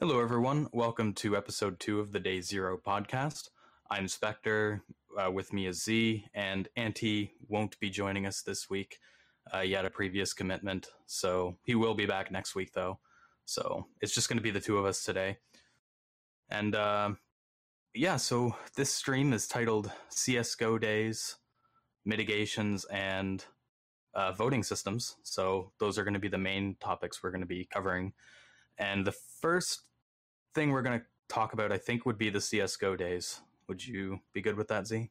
Hello, everyone. Welcome to episode two of the Day Zero podcast. I'm Spectre. Uh, with me is Z, and Anti won't be joining us this week. Uh, he had a previous commitment, so he will be back next week, though. So it's just going to be the two of us today. And uh, yeah, so this stream is titled CSGO Days, Mitigations, and uh, Voting Systems. So those are going to be the main topics we're going to be covering. And the first thing we're going to talk about, I think, would be the CSGO Days. Would you be good with that, Z? We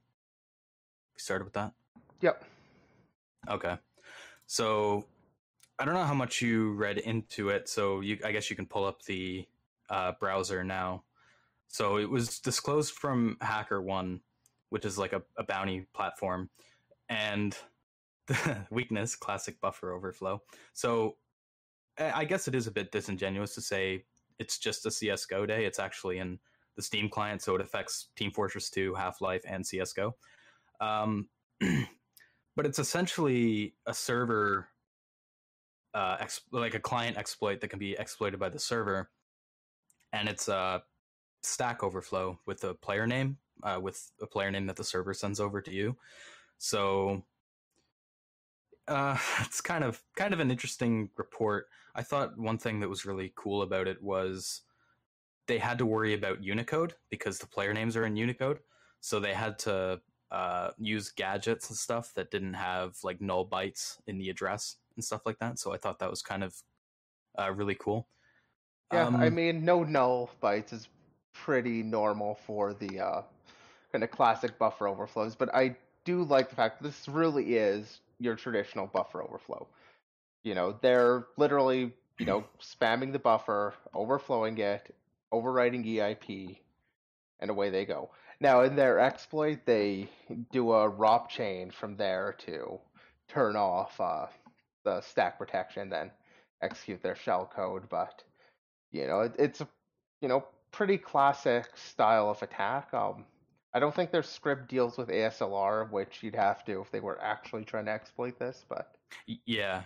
started with that? Yep. Okay. So I don't know how much you read into it. So you, I guess you can pull up the uh, browser now. So it was disclosed from HackerOne, which is like a, a bounty platform, and the weakness, classic buffer overflow. So I guess it is a bit disingenuous to say it's just a CS:GO day. It's actually in the Steam client, so it affects Team Fortress 2, Half Life, and CS:GO. Um, but it's essentially a server, uh, ex- like a client exploit that can be exploited by the server, and it's a Stack Overflow with a player name, uh, with a player name that the server sends over to you. So uh, it's kind of kind of an interesting report. I thought one thing that was really cool about it was they had to worry about Unicode because the player names are in Unicode, so they had to uh, use gadgets and stuff that didn't have like null bytes in the address and stuff like that. So I thought that was kind of uh, really cool. Yeah, um, I mean, no null bytes is pretty normal for the uh, kind of classic buffer overflows, but I do like the fact this really is your traditional buffer overflow. You know, they're literally, you know, spamming the buffer, overflowing it, overwriting EIP, and away they go. Now, in their exploit, they do a ROP chain from there to turn off uh, the stack protection, then execute their shell code. But you know, it, it's a you know pretty classic style of attack. Um, I don't think their script deals with ASLR, which you'd have to if they were actually trying to exploit this. But yeah,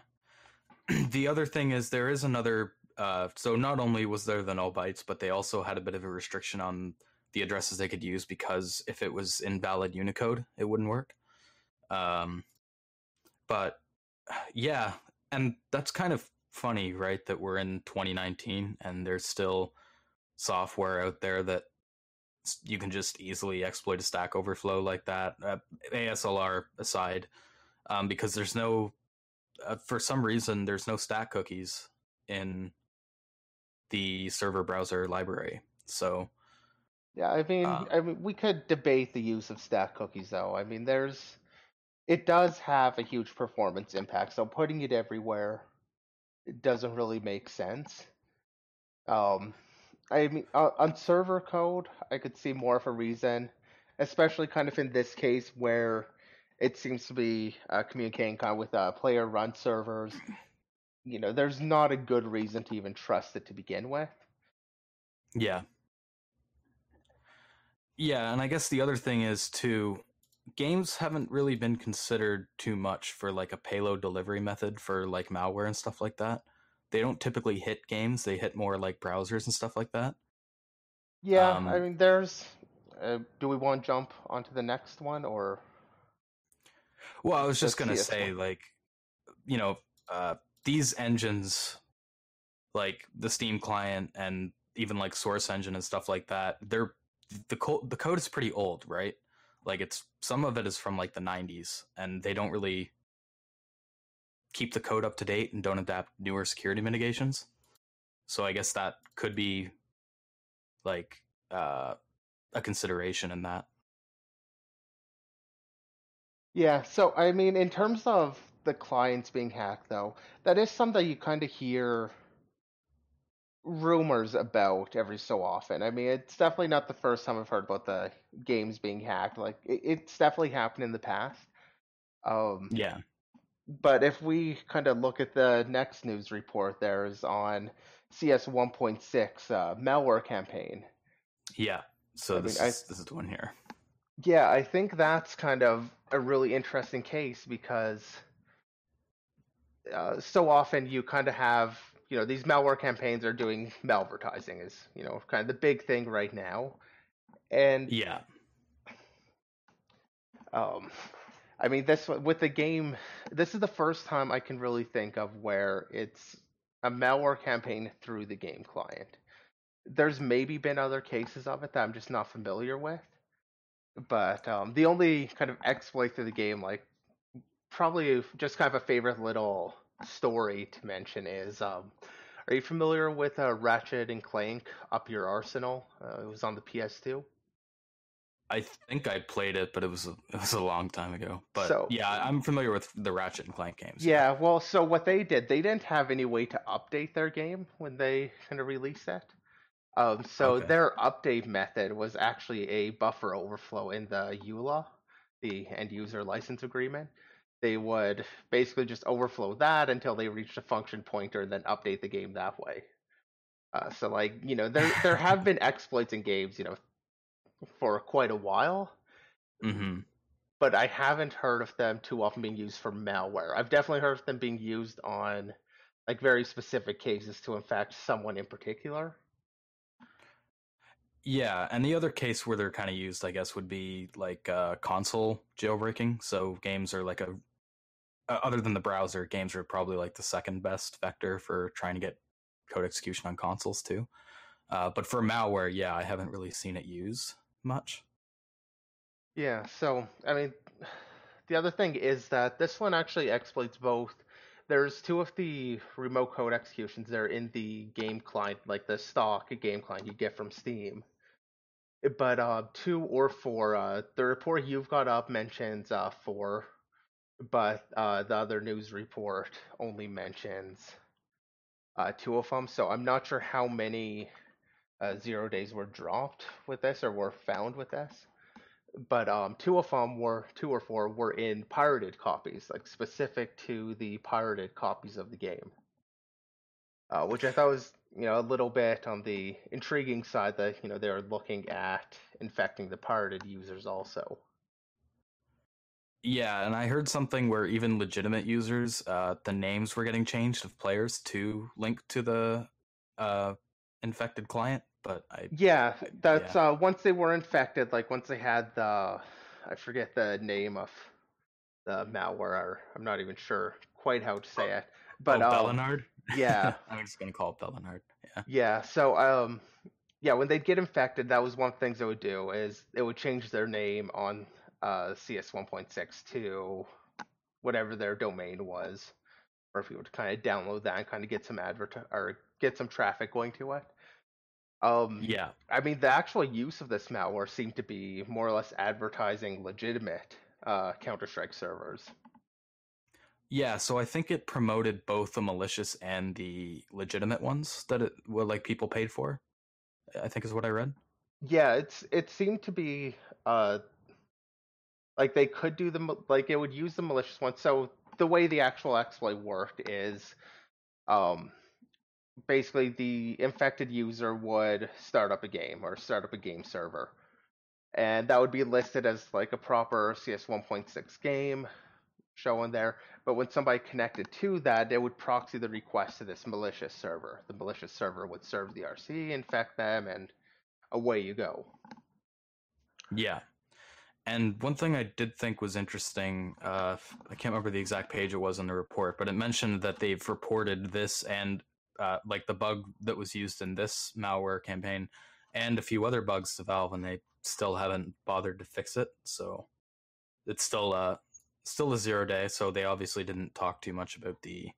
the other thing is there is another. Uh, so not only was there the null bytes, but they also had a bit of a restriction on the addresses they could use because if it was invalid Unicode, it wouldn't work. Um, but yeah, and that's kind of funny, right? That we're in 2019 and there's still software out there that you can just easily exploit a Stack Overflow like that. Uh, ASLR aside, um, because there's no, uh, for some reason, there's no stack cookies in the server browser library. So, yeah, I mean, um, I mean, we could debate the use of stack cookies, though. I mean, there's, it does have a huge performance impact. So putting it everywhere, it doesn't really make sense. Um, I mean, uh, on server code, I could see more of a reason, especially kind of in this case where it seems to be uh, communicating kind of with uh, player run servers. You know, there's not a good reason to even trust it to begin with. Yeah. Yeah, and I guess the other thing is too, games haven't really been considered too much for like a payload delivery method for like malware and stuff like that they don't typically hit games; they hit more like browsers and stuff like that. Yeah, um, I mean, there's. Uh, do we want to jump onto the next one or? Well, I was just gonna say, like, you know, uh, these engines, like the Steam client and even like Source Engine and stuff like that, they're the code. The code is pretty old, right? Like, it's some of it is from like the '90s, and they don't really keep the code up to date and don't adapt newer security mitigations. So I guess that could be like uh, a consideration in that. Yeah, so I mean, in terms of the clients being hacked, though, that is something you kind of hear rumors about every so often. I mean, it's definitely not the first time I've heard about the games being hacked. Like, it, it's definitely happened in the past. Um, yeah but if we kind of look at the next news report, there's on CS 1.6 uh, malware campaign. Yeah. So I this mean, is I, this is the one here. Yeah, I think that's kind of a really interesting case because uh, so often you kind of have you know these malware campaigns are doing malvertising is you know kind of the big thing right now, and yeah, um, I mean this with the game. This is the first time I can really think of where it's a malware campaign through the game client. There's maybe been other cases of it that I'm just not familiar with, but um, the only kind of exploit through the game, like probably just kind of a favorite little story to mention is um, are you familiar with uh, Ratchet and Clank Up Your Arsenal? Uh, it was on the PS2. I think I played it, but it was a, it was a long time ago. But so, yeah, I'm familiar with the Ratchet and Clank games. Yeah, well, so what they did, they didn't have any way to update their game when they kind of released it. Um, so okay. their update method was actually a buffer overflow in the EULA, the end user license agreement they would basically just overflow that until they reached a function pointer and then update the game that way. Uh, so like you know there there have been exploits in games you know for quite a while, mm-hmm. but I haven't heard of them too often being used for malware. I've definitely heard of them being used on like very specific cases to infect someone in particular. Yeah, and the other case where they're kind of used, I guess, would be like uh, console jailbreaking. So games are like a uh, other than the browser, games are probably like the second best vector for trying to get code execution on consoles too. Uh, but for malware, yeah, I haven't really seen it used much. Yeah, so I mean, the other thing is that this one actually exploits both. There's two of the remote code executions there in the game client, like the stock game client you get from Steam. But uh, two or four, uh, the report you've got up mentions uh, four but uh, the other news report only mentions uh, two of them. So I'm not sure how many uh, zero days were dropped with this or were found with this. But um, two of them were two or four were in pirated copies, like specific to the pirated copies of the game, uh, which I thought was you know a little bit on the intriguing side that you know they're looking at infecting the pirated users also. Yeah, and I heard something where even legitimate users, uh, the names were getting changed of players to link to the uh, infected client. But I yeah, that's yeah. Uh, once they were infected, like once they had the, I forget the name of the malware. I'm not even sure quite how to say it. But oh, um, Yeah, I'm just gonna call it Belonard. Yeah. Yeah. So um, yeah, when they'd get infected, that was one of the things they would do is it would change their name on uh, CS 1.6 to whatever their domain was, or if you would kind of download that and kind of get some advert or get some traffic going to it. Um, yeah, I mean the actual use of this malware seemed to be more or less advertising legitimate uh, Counter Strike servers. Yeah, so I think it promoted both the malicious and the legitimate ones that it like people paid for. I think is what I read. Yeah, it's it seemed to be uh, like they could do the like it would use the malicious one. So the way the actual exploit worked is, um, basically the infected user would start up a game or start up a game server, and that would be listed as like a proper CS 1.6 game showing there. But when somebody connected to that, it would proxy the request to this malicious server. The malicious server would serve the RC, infect them, and away you go. Yeah. And one thing I did think was interesting, uh, I can't remember the exact page it was in the report, but it mentioned that they've reported this and uh, like the bug that was used in this malware campaign and a few other bugs to Valve, and they still haven't bothered to fix it. So it's still uh, still a zero day. So they obviously didn't talk too much about the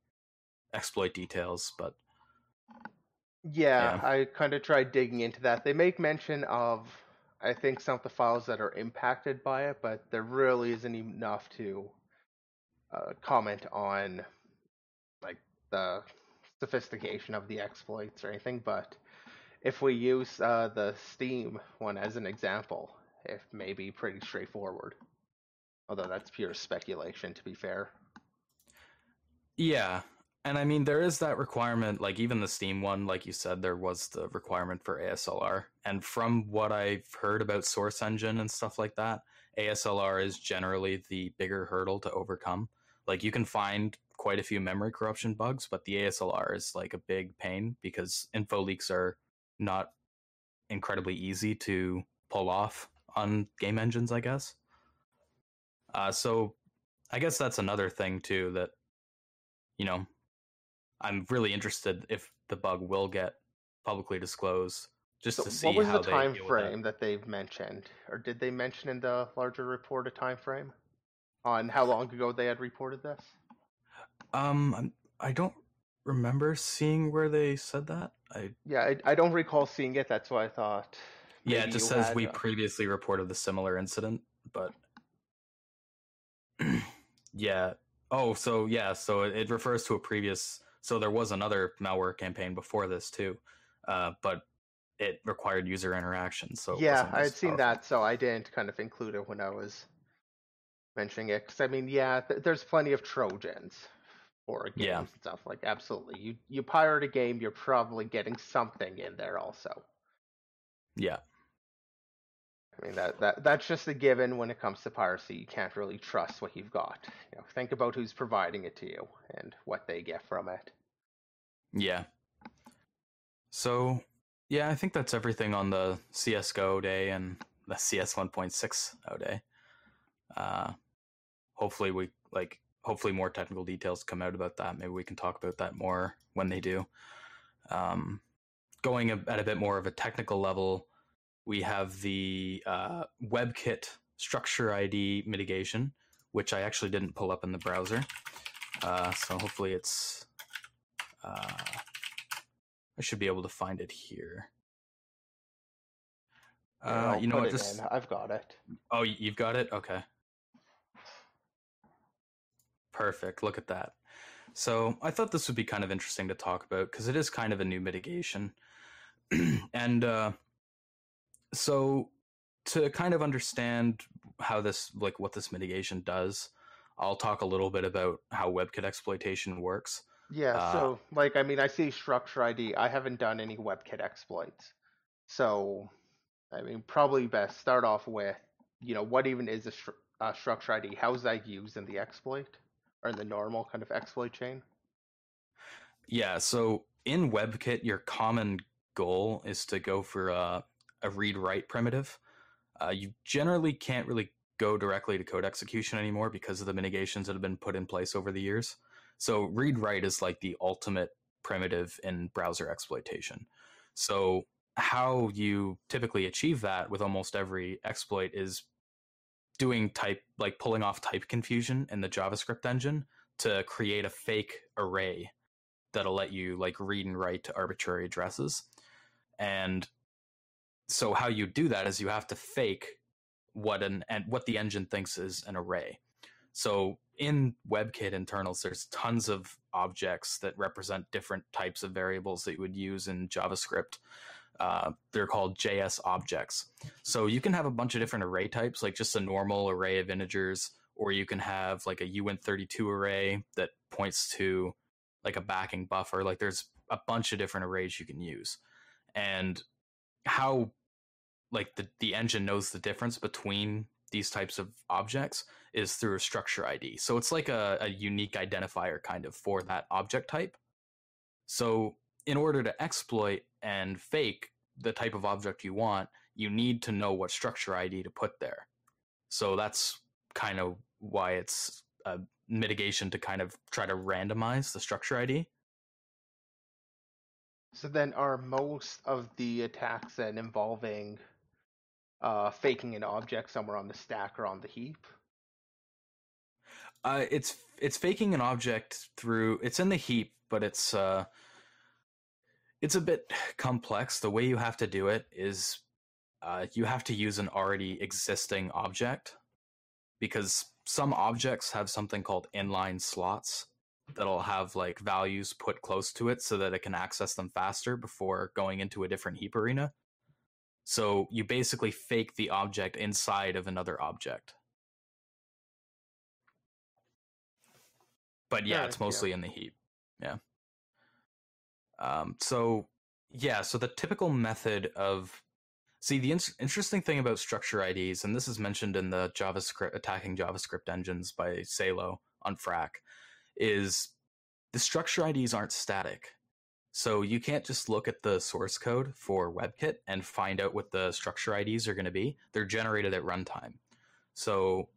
exploit details, but yeah, yeah. I kind of tried digging into that. They make mention of I think some of the files that are impacted by it, but there really isn't enough to uh, comment on like the sophistication of the exploits or anything. But if we use uh, the Steam one as an example, it may be pretty straightforward. Although that's pure speculation, to be fair. Yeah, and I mean, there is that requirement, like even the Steam one, like you said, there was the requirement for ASLR. And from what I've heard about Source Engine and stuff like that, ASLR is generally the bigger hurdle to overcome. Like you can find quite a few memory corruption bugs, but the ASLR is like a big pain because info leaks are not incredibly easy to pull off on game engines, I guess. Uh, so I guess that's another thing too that you know I'm really interested if the bug will get publicly disclosed just so to see what was the time frame that. they've mentioned? Or did they mention in the larger report a time frame on how long ago they had reported this? Um i don't remember seeing where they said that. I yeah i, I don't recall seeing it. That's why i thought yeah it just says we uh... previously reported the similar incident but yeah oh so yeah so it, it refers to a previous so there was another malware campaign before this too uh, but it required user interaction. So yeah, I had seen that, so I didn't kind of include it when I was mentioning it. Because I mean, yeah, th- there's plenty of trojans for games yeah. and stuff like. Absolutely, you you pirate a game, you're probably getting something in there also. Yeah. I mean that, that that's just a given when it comes to piracy. You can't really trust what you've got. You know, think about who's providing it to you and what they get from it. Yeah. So yeah, I think that's everything on the CSGO day and the CS 1.60 day. Uh, hopefully we like hopefully more technical details come out about that. Maybe we can talk about that more when they do. Um, going at a bit more of a technical level, we have the uh, WebKit structure ID mitigation, which I actually didn't pull up in the browser. Uh, so hopefully it's uh, I should be able to find it here. Uh, you know what? Just... I've got it. Oh, you've got it. Okay. Perfect. Look at that. So I thought this would be kind of interesting to talk about because it is kind of a new mitigation, and uh, so to kind of understand how this, like, what this mitigation does, I'll talk a little bit about how WebKit exploitation works. Yeah, uh, so like I mean I see structure ID. I haven't done any WebKit exploits. So I mean probably best start off with, you know, what even is a, stru- a structure ID? How is that used in the exploit or in the normal kind of exploit chain? Yeah, so in WebKit your common goal is to go for a, a read write primitive. Uh, you generally can't really go directly to code execution anymore because of the mitigations that have been put in place over the years. So read write is like the ultimate primitive in browser exploitation. So how you typically achieve that with almost every exploit is doing type like pulling off type confusion in the JavaScript engine to create a fake array that'll let you like read and write to arbitrary addresses. And so how you do that is you have to fake what an and what the engine thinks is an array. So in WebKit internals, there's tons of objects that represent different types of variables that you would use in JavaScript. Uh, they're called JS objects. So you can have a bunch of different array types, like just a normal array of integers, or you can have like a uint32 array that points to like a backing buffer. Like there's a bunch of different arrays you can use. And how like the, the engine knows the difference between these types of objects is through a structure ID. So it's like a, a unique identifier kind of for that object type. So in order to exploit and fake the type of object you want, you need to know what structure ID to put there. So that's kind of why it's a mitigation to kind of try to randomize the structure ID. So then are most of the attacks then involving uh, faking an object somewhere on the stack or on the heap? Uh, it's it's faking an object through. It's in the heap, but it's uh, it's a bit complex. The way you have to do it is uh, you have to use an already existing object because some objects have something called inline slots that'll have like values put close to it so that it can access them faster before going into a different heap arena. So you basically fake the object inside of another object. But yeah, yeah it's mostly yeah. in the heap. Yeah. Um, so yeah, so the typical method of see the in- interesting thing about structure IDs, and this is mentioned in the JavaScript attacking JavaScript engines by saelo on Phrack, is the structure IDs aren't static. So you can't just look at the source code for WebKit and find out what the structure IDs are going to be. They're generated at runtime. So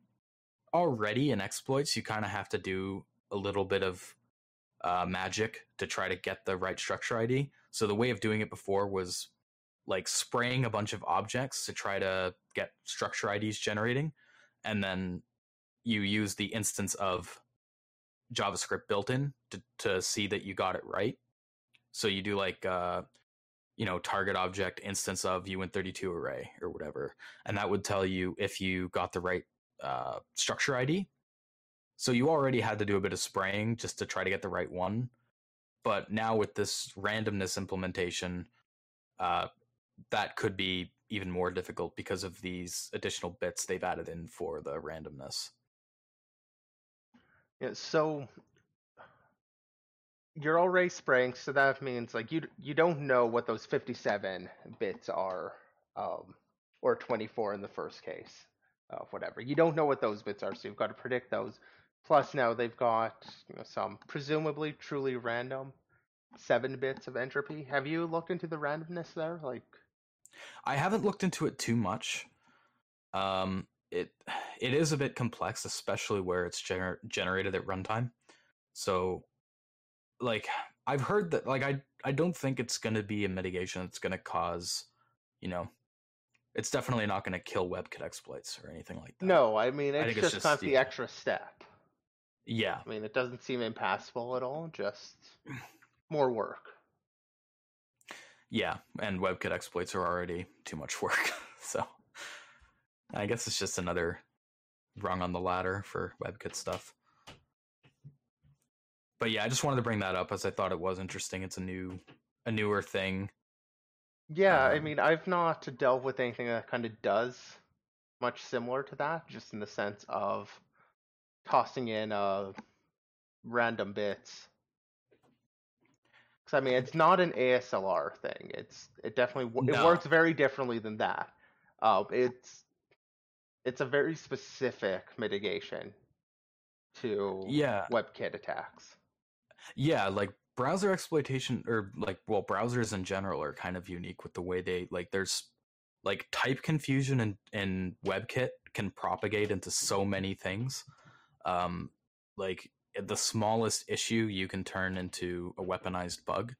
already in exploits, you kind of have to do a little bit of uh, magic to try to get the right structure ID. So the way of doing it before was like spraying a bunch of objects to try to get structure IDs generating, and then you use the instance of JavaScript built in to, to see that you got it right. So you do like uh, you know target object instance of uint32 array or whatever, and that would tell you if you got the right uh, structure ID. So you already had to do a bit of spraying just to try to get the right one. But now with this randomness implementation, uh, that could be even more difficult because of these additional bits they've added in for the randomness. Yeah, so you're already spraying, so that means like you you don't know what those 57 bits are, um, or 24 in the first case of whatever. You don't know what those bits are, so you've got to predict those. Plus, now they've got you know, some presumably truly random seven bits of entropy. Have you looked into the randomness there? Like, I haven't looked into it too much. Um, it it is a bit complex, especially where it's gener- generated at runtime. So, like, I've heard that like I I don't think it's going to be a mitigation that's going to cause, you know, it's definitely not going to kill WebKit exploits or anything like that. No, I mean it's, I just, it's just the extra step. Yeah, I mean it doesn't seem impassable at all. Just more work. Yeah, and WebKit exploits are already too much work, so I guess it's just another rung on the ladder for WebKit stuff. But yeah, I just wanted to bring that up as I thought it was interesting. It's a new, a newer thing yeah, um, I mean, I've not dealt with anything that kind of does much similar to that, just in the sense of tossing in uh, random bits. Because I mean, it's not an ASLR thing. It's it definitely no. it works very differently than that. Uh, it's it's a very specific mitigation to yeah WebKit attacks. Yeah, like browser exploitation or like well browsers in general are kind of unique with the way they like there's like type confusion and in, in WebKit can propagate into so many things. Um, like the smallest issue you can turn into a weaponized bug,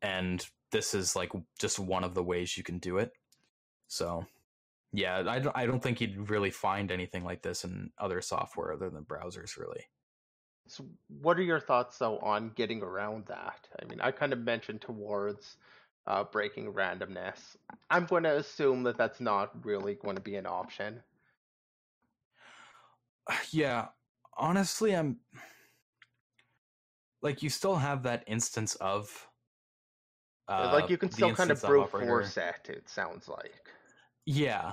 and this is like just one of the ways you can do it. So, yeah, I I don't think you'd really find anything like this in other software other than browsers, really. So, what are your thoughts though on getting around that? I mean, I kind of mentioned towards uh, breaking randomness. I'm going to assume that that's not really going to be an option. Yeah, honestly, I'm like you still have that instance of uh, like you can still kind of brute force it. It sounds like. Yeah.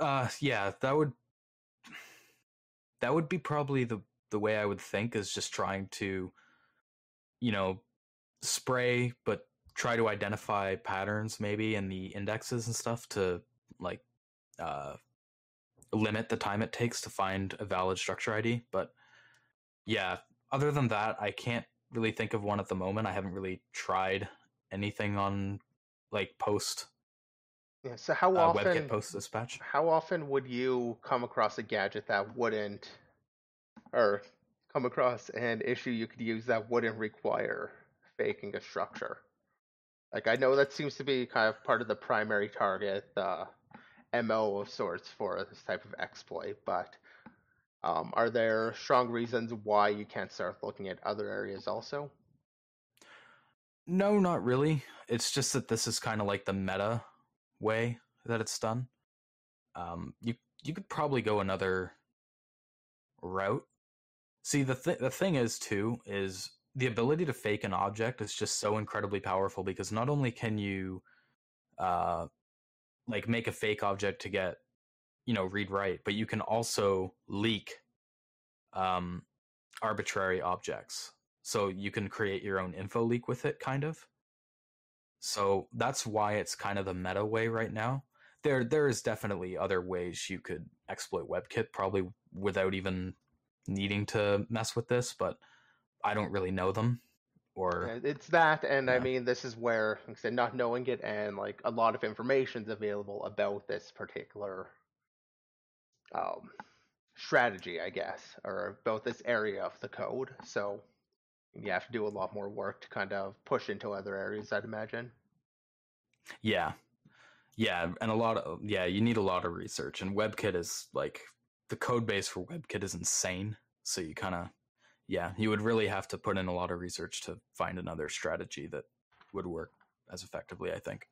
Uh, yeah, that would that would be probably the the way I would think is just trying to, you know, spray, but try to identify patterns maybe in the indexes and stuff to like uh, limit the time it takes to find a valid structure ID. But yeah, other than that, I can't really think of one at the moment. I haven't really tried anything on like post. Yeah. So how uh, often WebKit post dispatch? How often would you come across a gadget that wouldn't or come across an issue you could use that wouldn't require faking a structure. Like I know that seems to be kind of part of the primary target, the MO of sorts for this type of exploit, but um, are there strong reasons why you can't start looking at other areas also? No, not really. It's just that this is kind of like the meta way that it's done. Um, you you could probably go another route See, the th- the thing is too is the ability to fake an object is just so incredibly powerful because not only can you, uh, like make a fake object to get, you know, read write, but you can also leak, um, arbitrary objects. So you can create your own info leak with it, kind of. So that's why it's kind of the meta way right now. There, there is definitely other ways you could exploit WebKit, probably without even needing to mess with this, but I don't really know them. Or it's that, and yeah. I mean, this is where, like I said, not knowing it, and like a lot of information is available about this particular um, strategy, I guess, or about this area of the code. So you have to do a lot more work to kind of push into other areas, I'd imagine. Yeah, yeah, and a lot of yeah, you need a lot of research, and WebKit is like the code base for WebKit is insane. So you kind of yeah, you would really have to put in a lot of research to find another strategy that would work as effectively, I think.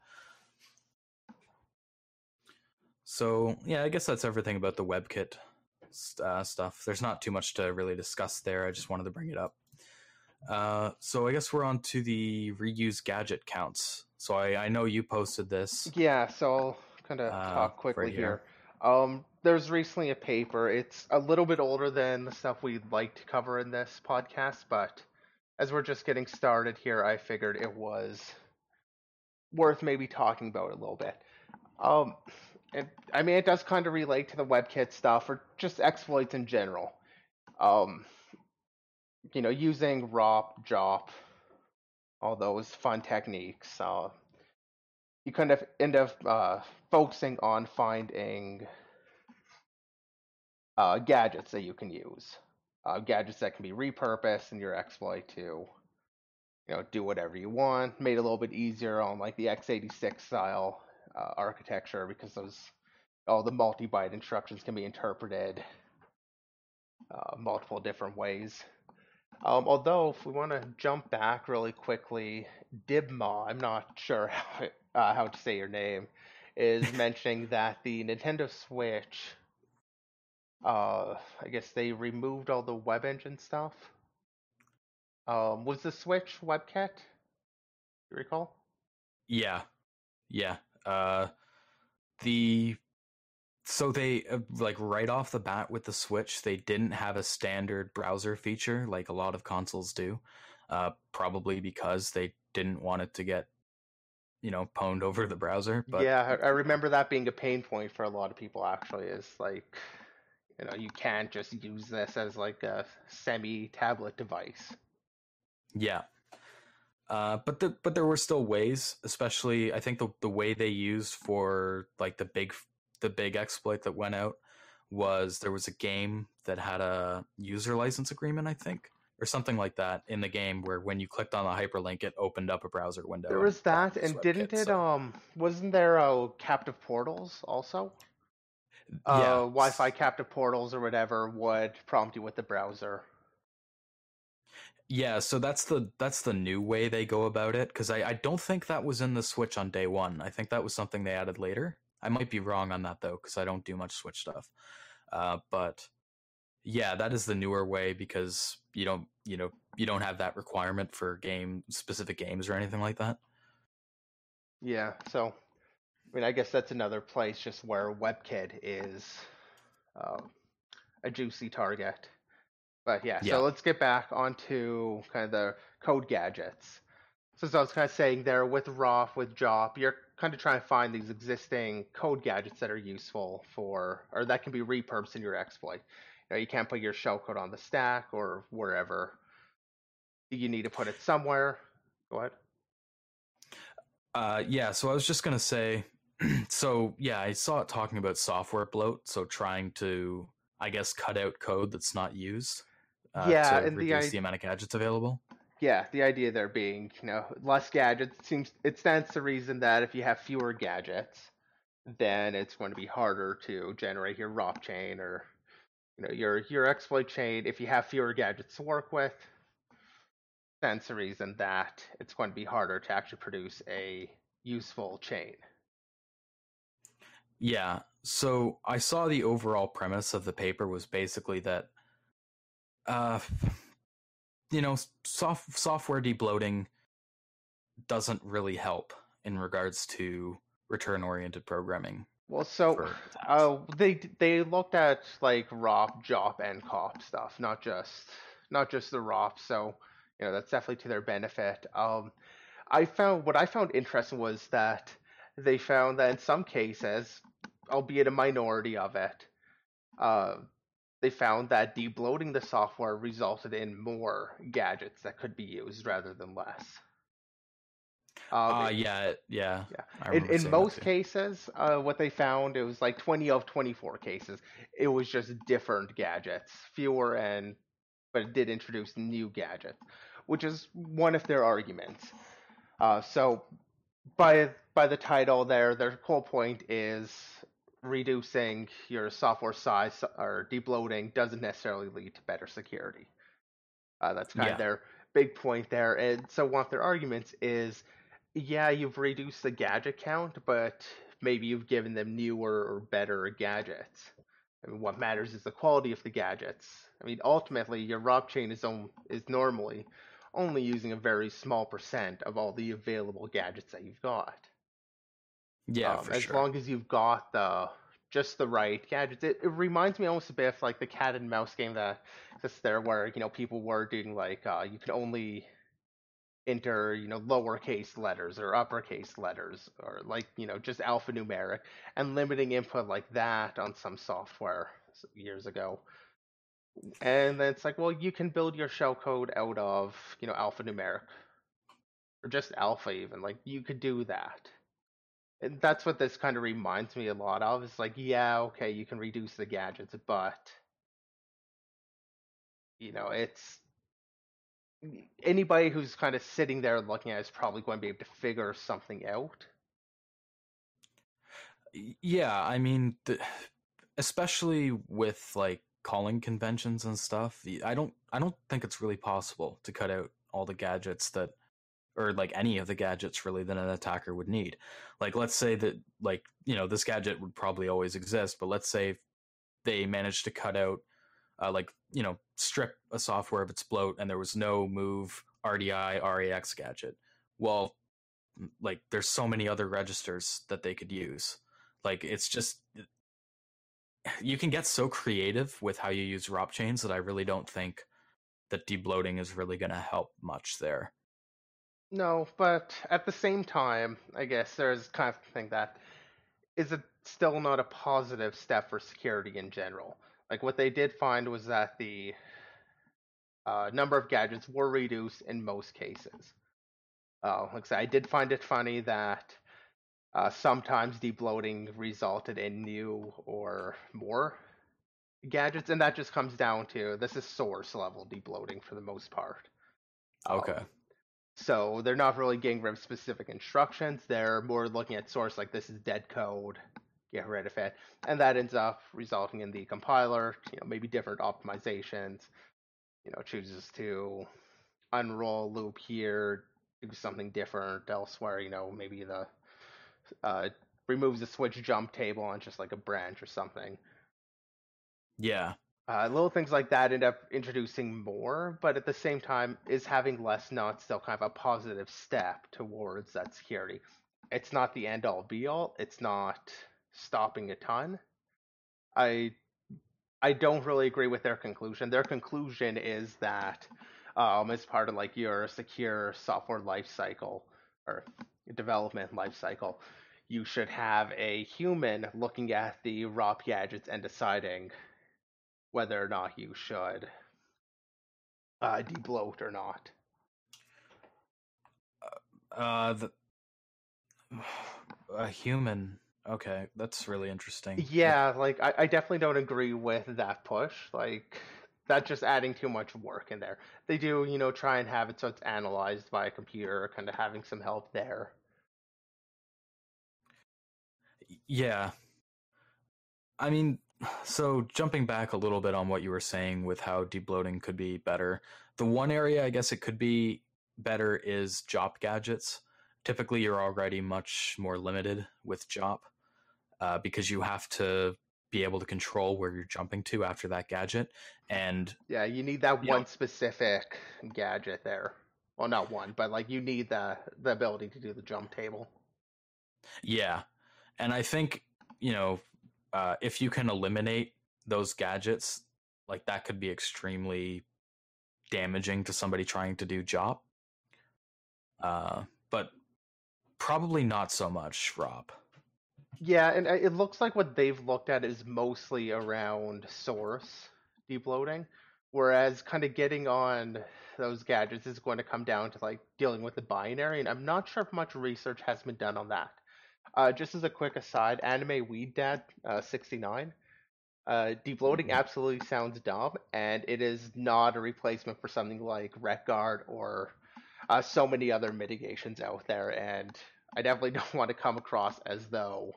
So yeah, I guess that's everything about the WebKit uh, stuff. There's not too much to really discuss there. I just wanted to bring it up. Uh, so I guess we're on to the reuse gadget counts. So I, I know you posted this. Yeah, so I'll kind of uh, talk quickly here. here. Um, there's recently a paper. It's a little bit older than the stuff we'd like to cover in this podcast, but as we're just getting started here, I figured it was worth maybe talking about a little bit. Um, it, I mean, it does kind of relate to the WebKit stuff or just exploits in general. Um, you know, using ROP, JOP, all those fun techniques. Uh, you kind of end up uh, focusing on finding uh, gadgets that you can use. Uh, gadgets that can be repurposed in your exploit to, you know, do whatever you want. Made a little bit easier on like the x86 style uh, architecture because those all the multi-byte instructions can be interpreted uh, multiple different ways. Um, although, if we want to jump back really quickly, Dibma, I'm not sure how, uh, how to say your name, is mentioning that the Nintendo Switch, uh, I guess they removed all the web engine stuff. Um, was the Switch WebKit? You recall? Yeah, yeah. Uh, the so they uh, like right off the bat with the Switch, they didn't have a standard browser feature like a lot of consoles do. Uh, probably because they didn't want it to get you know pwned over the browser. But yeah, I remember that being a pain point for a lot of people. Actually, is like you know you can't just use this as like a semi tablet device. Yeah. Uh, but the but there were still ways, especially I think the the way they used for like the big the big exploit that went out was there was a game that had a user license agreement, I think, or something like that in the game where when you clicked on the hyperlink, it opened up a browser window. There was that, and didn't it? So. Um, wasn't there uh, captive portals also? Uh, yeah. Wi-Fi captive portals or whatever would prompt you with the browser. Yeah, so that's the that's the new way they go about it because I, I don't think that was in the Switch on day one. I think that was something they added later. I might be wrong on that though, because I don't do much Switch stuff. Uh, but yeah, that is the newer way because you don't, you know, you don't have that requirement for game specific games or anything like that. Yeah, so I mean, I guess that's another place just where WebKit is um, a juicy target. But yeah, yeah, so let's get back onto kind of the code gadgets. So as I was kind of saying there, with ROP, with JOP, you're kind of trying to find these existing code gadgets that are useful for, or that can be repurposed in your exploit. You know, you can't put your shellcode on the stack or wherever. You need to put it somewhere. Go ahead. Uh, yeah, so I was just gonna say, so yeah, I saw it talking about software bloat. So trying to, I guess, cut out code that's not used. Uh, yeah, to and reduce the, the amount of gadgets available yeah, the idea there being, you know, less gadgets it seems it stands to reason that if you have fewer gadgets, then it's going to be harder to generate your ROP chain or you know your your exploit chain. If you have fewer gadgets to work with, stands to reason that it's going to be harder to actually produce a useful chain. Yeah. So I saw the overall premise of the paper was basically that uh you know, soft, software debloating doesn't really help in regards to return oriented programming. Well, so uh, they they looked at like ROP, JOP, and COP stuff, not just not just the ROP. So you know that's definitely to their benefit. Um, I found what I found interesting was that they found that in some cases, albeit a minority of it, uh, they found that debloating the software resulted in more gadgets that could be used rather than less. Um, uh, yeah, yeah. yeah. In, in most cases, uh, what they found, it was like 20 of 24 cases. It was just different gadgets, fewer and, but it did introduce new gadgets, which is one of their arguments. Uh, so by by the title there, their whole point is reducing your software size or debloating doesn't necessarily lead to better security. Uh, that's kind yeah. of their big point there. And so one of their arguments is, yeah, you've reduced the gadget count, but maybe you've given them newer or better gadgets. I mean, what matters is the quality of the gadgets. I mean, ultimately, your ROP chain is on, is normally only using a very small percent of all the available gadgets that you've got. Yeah, um, as sure. long as you've got the just the right gadgets. It, it reminds me almost a bit of like the cat and mouse game that exists there, where you know people were doing like uh, you can only enter you know lowercase letters or uppercase letters or like you know just alphanumeric and limiting input like that on some software years ago and then it's like well you can build your shell code out of you know alphanumeric or just alpha even like you could do that that's what this kind of reminds me a lot of. It's like, yeah, okay, you can reduce the gadgets, but you know, it's anybody who's kind of sitting there looking at it is probably going to be able to figure something out. Yeah, I mean, especially with like calling conventions and stuff, I don't, I don't think it's really possible to cut out all the gadgets that or like any of the gadgets really that an attacker would need. Like let's say that like, you know, this gadget would probably always exist, but let's say they managed to cut out uh, like, you know, strip a software of its bloat and there was no move RDI RAX gadget. Well, like there's so many other registers that they could use. Like it's just you can get so creative with how you use ROP chains that I really don't think that debloating is really going to help much there. No, but at the same time, I guess there's kind of thing that is it still not a positive step for security in general. Like what they did find was that the uh, number of gadgets were reduced in most cases. Uh, like I said, I did find it funny that uh, sometimes debloating resulted in new or more gadgets, and that just comes down to this is source level debloating for the most part. Okay. Um, so they're not really getting rid of specific instructions. They're more looking at source like this is dead code, get rid of it, and that ends up resulting in the compiler, you know, maybe different optimizations. You know, chooses to unroll loop here, do something different elsewhere. You know, maybe the uh, removes the switch jump table on just like a branch or something. Yeah. Uh, little things like that end up introducing more, but at the same time, is having less not still kind of a positive step towards that security? It's not the end all be all. It's not stopping a ton. I I don't really agree with their conclusion. Their conclusion is that um, as part of like your secure software lifecycle or development lifecycle, you should have a human looking at the ROP gadgets and deciding whether or not you should uh, debloat or not. Uh, uh the, a human. Okay, that's really interesting. Yeah, like I, I definitely don't agree with that push. Like that's just adding too much work in there. They do, you know, try and have it so it's analyzed by a computer, kind of having some help there. Yeah. I mean, so jumping back a little bit on what you were saying with how debloating could be better, the one area I guess it could be better is JOP gadgets. Typically, you're already much more limited with JOP uh, because you have to be able to control where you're jumping to after that gadget. And yeah, you need that one know, specific gadget there. Well, not one, but like you need the the ability to do the jump table. Yeah, and I think you know uh, if you can eliminate those gadgets, like that could be extremely damaging to somebody trying to do JOP. Uh, but probably not so much ROP. Yeah, and uh, it looks like what they've looked at is mostly around source debloating. Whereas kind of getting on those gadgets is going to come down to like dealing with the binary, and I'm not sure if much research has been done on that. Uh, just as a quick aside, Anime Weed Dad uh, 69. Uh, debloating mm-hmm. absolutely sounds dumb, and it is not a replacement for something like Retguard or uh, so many other mitigations out there. And I definitely don't want to come across as though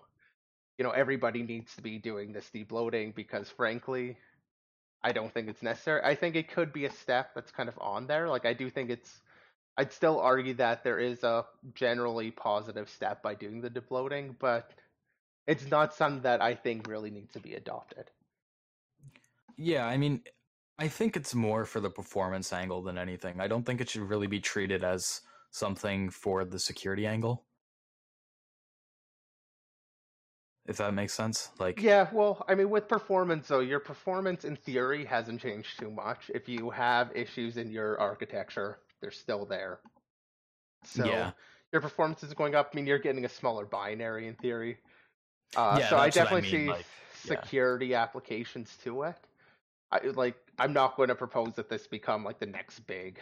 you know everybody needs to be doing this debloating because frankly I don't think it's necessary. I think it could be a step that's kind of on there. Like I do think it's I'd still argue that there is a generally positive step by doing the debloating, but it's not something that I think really needs to be adopted. Yeah, I mean, I think it's more for the performance angle than anything. I don't think it should really be treated as something for the security angle. if that makes sense. Like Yeah, well, I mean with performance though, your performance in theory hasn't changed too much. If you have issues in your architecture, they're still there. So yeah. your performance is going up. I mean you're getting a smaller binary in theory. Uh, yeah, so I definitely I mean. see like, security yeah. applications to it. I like I'm not going to propose that this become like the next big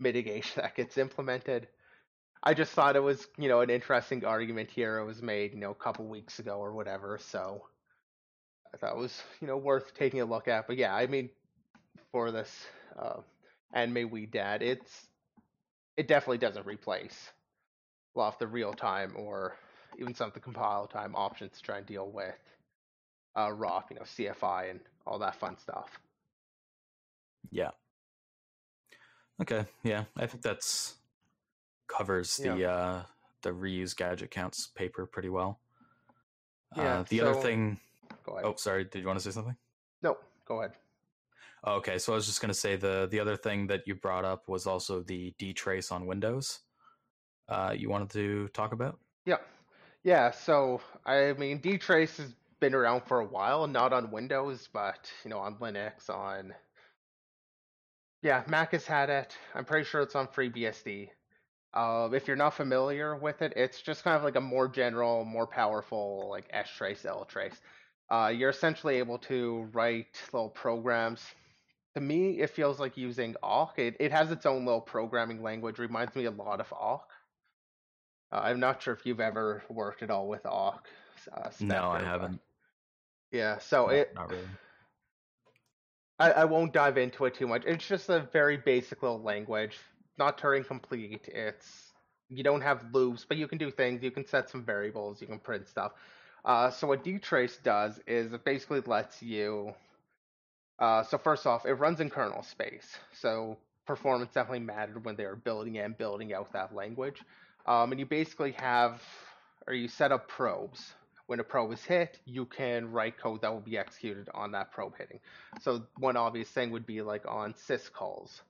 mitigation that gets implemented. I just thought it was, you know, an interesting argument here. It was made, you know, a couple weeks ago or whatever. So I thought it was, you know, worth taking a look at. But yeah, I mean, for this uh, anime we dad, it's it definitely doesn't replace a lot of the real time or even some of the compile time options to try and deal with uh, ROP, you know, CFI and all that fun stuff. Yeah. Okay. Yeah, I think that's covers the yeah. uh, the reuse gadget counts paper pretty well. Yeah. Uh, the so, other thing. Oh, sorry. Did you want to say something? No, go ahead. Okay, so I was just going to say the the other thing that you brought up was also the dtrace on Windows. Uh, you wanted to talk about? Yeah, yeah. So I mean, dtrace has been around for a while, not on Windows, but you know, on Linux, on yeah, Mac has had it. I'm pretty sure it's on FreeBSD. Uh, if you're not familiar with it, it's just kind of like a more general, more powerful like S trace, L trace. Uh, you're essentially able to write little programs. To me, it feels like using awk. It, it has its own little programming language. Reminds me a lot of awk. Uh, I'm not sure if you've ever worked at all with awk. Uh, no, I haven't. Yeah, so it. Not really. I, I won't dive into it too much. It's just a very basic little language not Turing complete. It's you don't have loops, but you can do things. You can set some variables. You can print stuff. Uh, so what dtrace does is it basically lets you. Uh, so first off, it runs in kernel space. So performance definitely mattered when they were building and building out that language. Um, and you basically have, or you set up probes. When a probe is hit, you can write code that will be executed on that probe hitting. So one obvious thing would be like on syscalls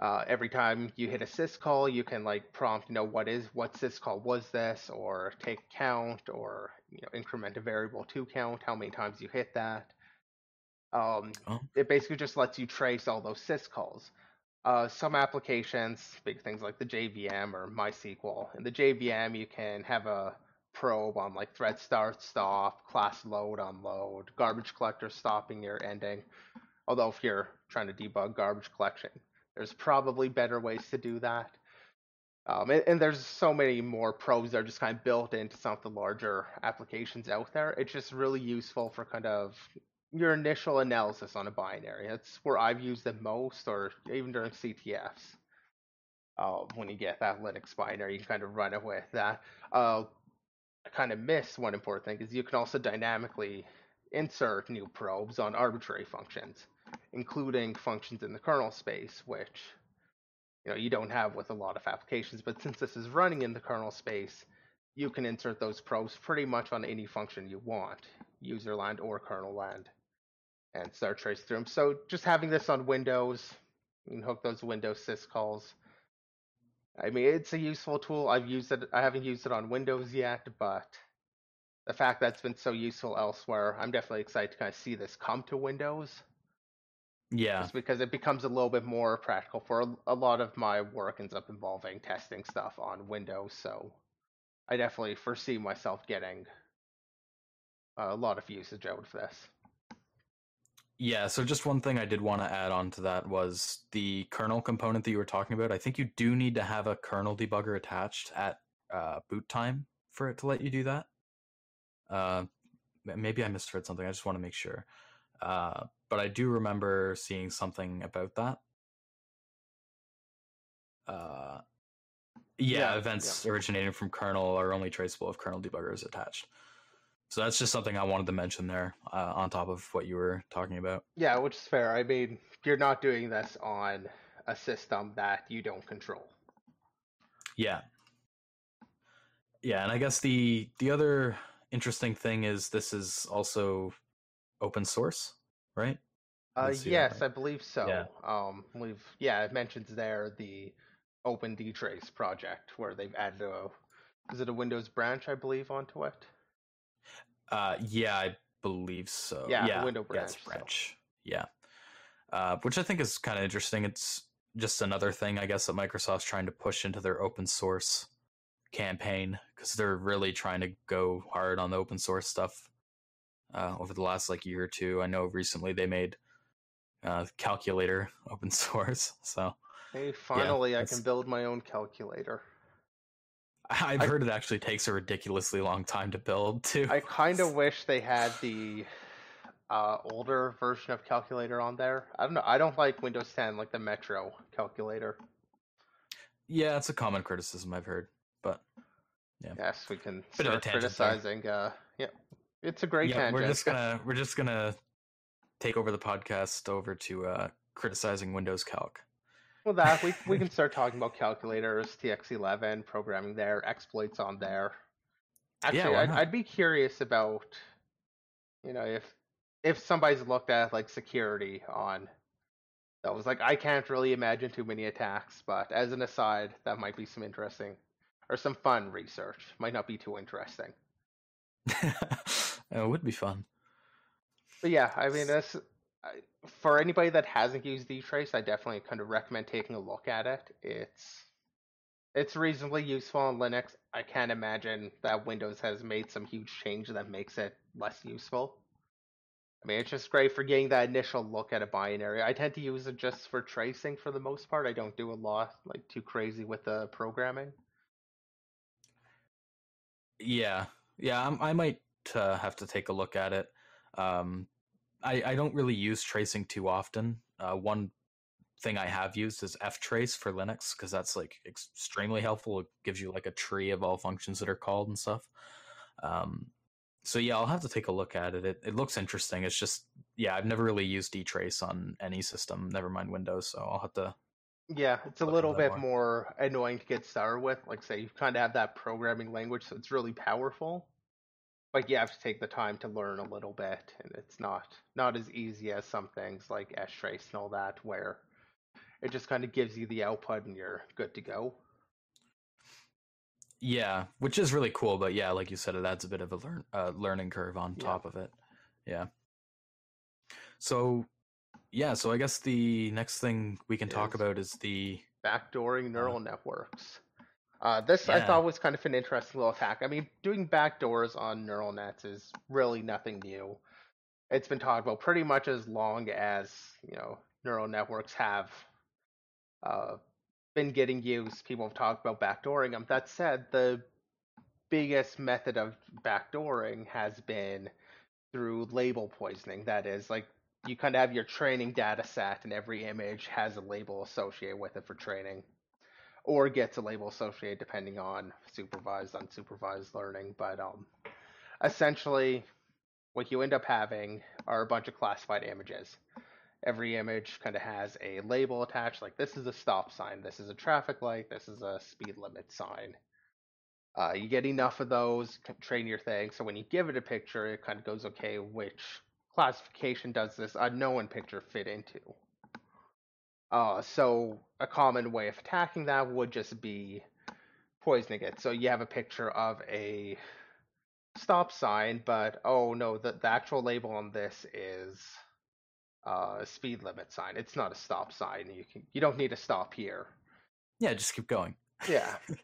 uh, every time you hit a syscall, you can like prompt, you know, what is what syscall was this, or take count, or you know, increment a variable to count how many times you hit that. Um, oh. It basically just lets you trace all those syscalls. Uh, some applications, big things like the JVM or MySQL. In the JVM, you can have a probe on like thread start, stop, class load, unload, garbage collector stopping your ending. Although if you're trying to debug garbage collection, there's probably better ways to do that. Um, and, and, there's so many more probes that are just kind of built into some of the larger applications out there. It's just really useful for kind of your initial analysis on a binary. That's where I've used it most, or even during CTFs. Uh, when you get that Linux binary, you can kind of run it with that. Uh, I kind of miss one important thing is you can also dynamically insert new probes on arbitrary functions including functions in the kernel space, which you know you don't have with a lot of applications. But since this is running in the kernel space, you can insert those probes pretty much on any function you want, user land or kernel land, and start tracing through them. So just having this on Windows, you can hook those Windows syscalls. I mean, it's a useful tool. I've used it. I haven't used it on Windows yet, but the fact that it's been so useful elsewhere, I'm definitely excited to kind of see this come to Windows. Yeah. Just because it becomes a little bit more practical for a, a lot of my work ends up involving testing stuff on Windows, so I definitely foresee myself getting a lot of usage out of this. Yeah, so just one thing I did want to add on to that was the kernel component that you were talking about. I think you do need to have a kernel debugger attached at uh, boot time for it to let you do that. Uh, maybe I misread something. I just want to make sure. Uh, but I do remember seeing something about that. Uh, yeah, yeah events yeah. originating from kernel are only traceable if kernel debugger is attached. So that's just something I wanted to mention there, uh, on top of what you were talking about. Yeah, which is fair. I mean, you're not doing this on a system that you don't control. Yeah. Yeah, and I guess the the other interesting thing is this is also open source, right? Uh, yes, I believe so. Yeah. Um, we've yeah, it mentions there the Open Dtrace project where they've added a is it a Windows branch I believe onto it. Uh, yeah, I believe so. Yeah, yeah window branch. Yes, branch. So. Yeah, uh, which I think is kind of interesting. It's just another thing, I guess, that Microsoft's trying to push into their open source campaign because they're really trying to go hard on the open source stuff uh, over the last like year or two. I know recently they made uh, calculator open source, so hey, finally yeah, I can build my own calculator. I've I, heard it actually takes a ridiculously long time to build too. I kind of wish they had the uh, older version of calculator on there. I don't know. I don't like Windows 10, like the Metro calculator. Yeah, it's a common criticism I've heard, but yeah. Yes, we can Bit start criticizing. Uh, yeah, it's a great yeah, tangent. We're just gonna we're just gonna take over the podcast over to uh, criticizing Windows Calc. Well, that we we can start talking about calculators, TX11, programming there, exploits on there. Actually, yeah, I'd, I'd be curious about, you know, if if somebody's looked at like security on that was like I can't really imagine too many attacks, but as an aside, that might be some interesting or some fun research. Might not be too interesting. it would be fun. But yeah, I mean, that's for anybody that hasn't used dtrace, I definitely kind of recommend taking a look at it. It's it's reasonably useful on Linux. I can't imagine that Windows has made some huge change that makes it less useful. I mean, it's just great for getting that initial look at a binary. I tend to use it just for tracing for the most part. I don't do a lot like too crazy with the programming. Yeah, yeah, I'm, i might uh, have to take a look at it. Um, I, I don't really use tracing too often. Uh, one thing I have used is ftrace for Linux because that's like extremely helpful. It gives you like a tree of all functions that are called and stuff. Um, so yeah, I'll have to take a look at it. It it looks interesting. It's just yeah, I've never really used dtrace on any system, never mind Windows. So I'll have to. Yeah, it's a little bit more. more annoying to get started with. Like say, you kind of have that programming language, so it's really powerful like you have to take the time to learn a little bit and it's not not as easy as some things like s trace and all that where it just kind of gives you the output and you're good to go. Yeah which is really cool but yeah like you said it adds a bit of a learn uh, learning curve on yeah. top of it. Yeah. So yeah so i guess the next thing we can talk about is the backdooring neural uh, networks uh, this yeah. I thought was kind of an interesting little attack. I mean, doing backdoors on neural nets is really nothing new. It's been talked about pretty much as long as you know neural networks have uh, been getting used. People have talked about backdooring them. That said, the biggest method of backdooring has been through label poisoning. That is, like you kind of have your training data set, and every image has a label associated with it for training or gets a label associated depending on supervised, unsupervised learning. But um, essentially, what you end up having are a bunch of classified images. Every image kind of has a label attached, like this is a stop sign, this is a traffic light, this is a speed limit sign. Uh, you get enough of those, train your thing. So when you give it a picture, it kind of goes, okay, which classification does this unknown picture fit into? Uh, so a common way of attacking that would just be poisoning it. So you have a picture of a stop sign, but oh no, the, the actual label on this is uh, a speed limit sign. It's not a stop sign. You can you don't need to stop here. Yeah, just keep going. yeah.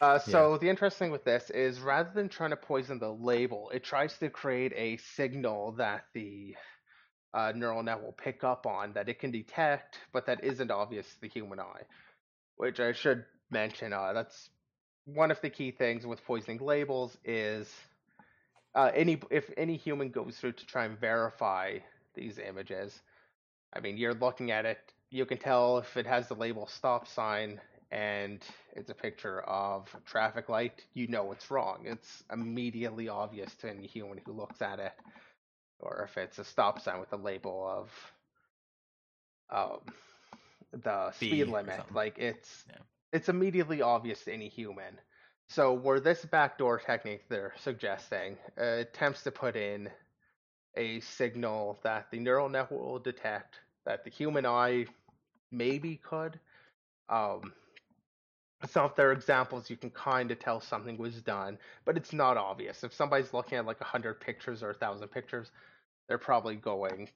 Uh, so yeah. the interesting with this is rather than trying to poison the label, it tries to create a signal that the uh, neural net will pick up on that it can detect, but that isn't obvious to the human eye. Which I should mention, uh, that's one of the key things with poisoning labels is uh, any if any human goes through to try and verify these images, I mean, you're looking at it, you can tell if it has the label stop sign and it's a picture of traffic light, you know it's wrong. It's immediately obvious to any human who looks at it if it's a stop sign with a label of um, the speed limit. Like it's yeah. it's immediately obvious to any human. So where this backdoor technique they're suggesting uh, attempts to put in a signal that the neural network will detect that the human eye maybe could. Um, some of their examples you can kind of tell something was done, but it's not obvious. If somebody's looking at like a hundred pictures or a thousand pictures, they're probably going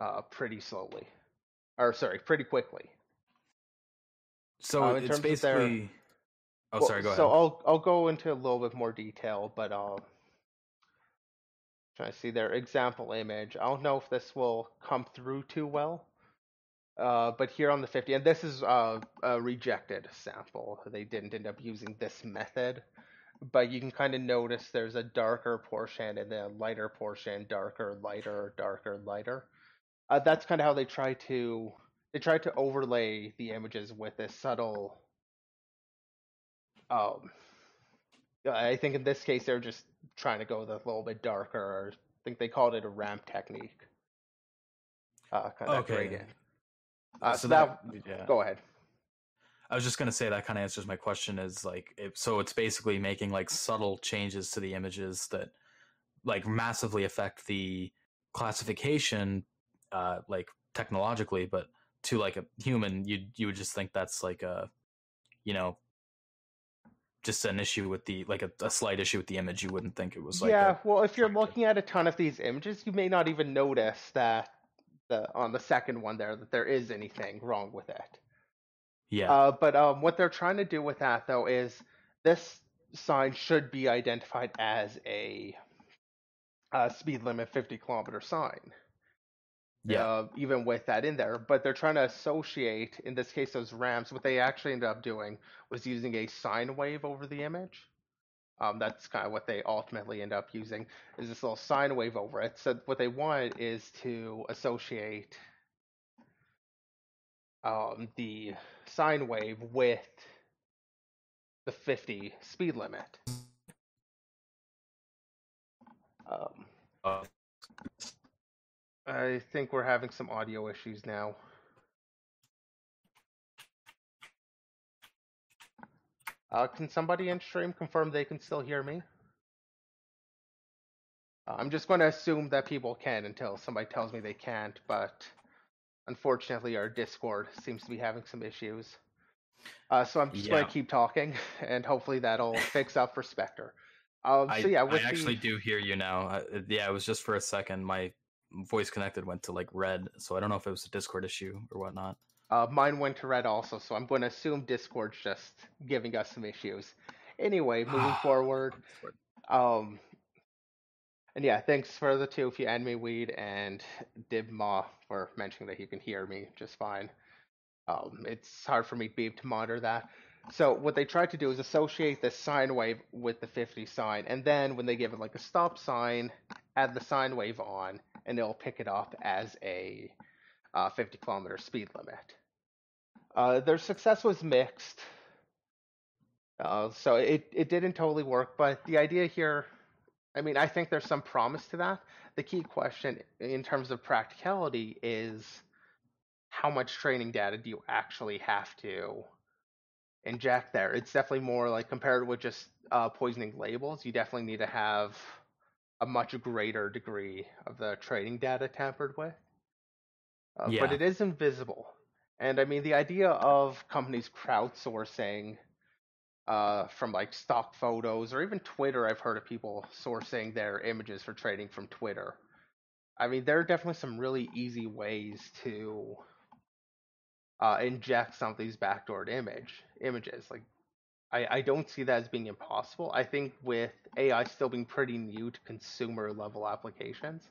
uh, pretty slowly, or sorry, pretty quickly. So uh, it's basically. Their... Oh, well, sorry. Go ahead. So I'll I'll go into a little bit more detail, but uh, trying to see their example image. I don't know if this will come through too well. Uh, but here on the 50, and this is uh, a rejected sample. They didn't end up using this method but you can kind of notice there's a darker portion and then a lighter portion, darker, lighter, darker, lighter. Uh, that's kind of how they try to they try to overlay the images with this subtle. Um, I think in this case they're just trying to go with a little bit darker. I think they called it a ramp technique. Uh, kind of okay. gradient. Uh, so, so that, that yeah. go ahead. I was just gonna say that kind of answers my question. Is like, it, so it's basically making like subtle changes to the images that like massively affect the classification, uh, like technologically, but to like a human, you you would just think that's like a, you know, just an issue with the like a, a slight issue with the image. You wouldn't think it was like yeah. well, if you're looking at a ton of these images, you may not even notice that the on the second one there that there is anything wrong with it. Yeah. Uh, but um, what they're trying to do with that though is this sign should be identified as a, a speed limit 50 kilometer sign. Yeah. Uh, even with that in there, but they're trying to associate, in this case, those ramps. What they actually ended up doing was using a sine wave over the image. Um, that's kind of what they ultimately end up using is this little sine wave over it. So what they want is to associate um, the sine wave with the 50 speed limit. Um, uh, I think we're having some audio issues now. Uh, can somebody in stream confirm they can still hear me? Uh, I'm just going to assume that people can until somebody tells me they can't, but unfortunately, our Discord seems to be having some issues. Uh, so I'm just yeah. going to keep talking, and hopefully that'll fix up for Spectre. Um, I, so yeah, I actually the... do hear you now. Uh, yeah, it was just for a second. My voice connected went to like red, so I don't know if it was a Discord issue or whatnot. Uh, mine went to red also, so I'm going to assume Discord's just giving us some issues. Anyway, moving forward, um, and yeah, thanks for the two for Anime Weed and Dib Dibma for mentioning that you can hear me just fine. Um, it's hard for me to be able to monitor that. So what they tried to do is associate the sine wave with the 50 sign, and then when they give it like a stop sign, add the sine wave on, and it'll pick it up as a uh, 50 kilometer speed limit. Uh, their success was mixed, uh, so it it didn't totally work. But the idea here I mean, I think there's some promise to that. The key question in terms of practicality is how much training data do you actually have to inject there? It's definitely more like compared with just uh, poisoning labels, you definitely need to have a much greater degree of the training data tampered with. Uh, yeah. But it is invisible. And I mean, the idea of companies crowdsourcing uh, from like stock photos or even Twitter. I've heard of people sourcing their images for trading from Twitter. I mean, there are definitely some really easy ways to uh, inject some of these backdoored image images. Like, I, I don't see that as being impossible. I think with AI still being pretty new to consumer level applications,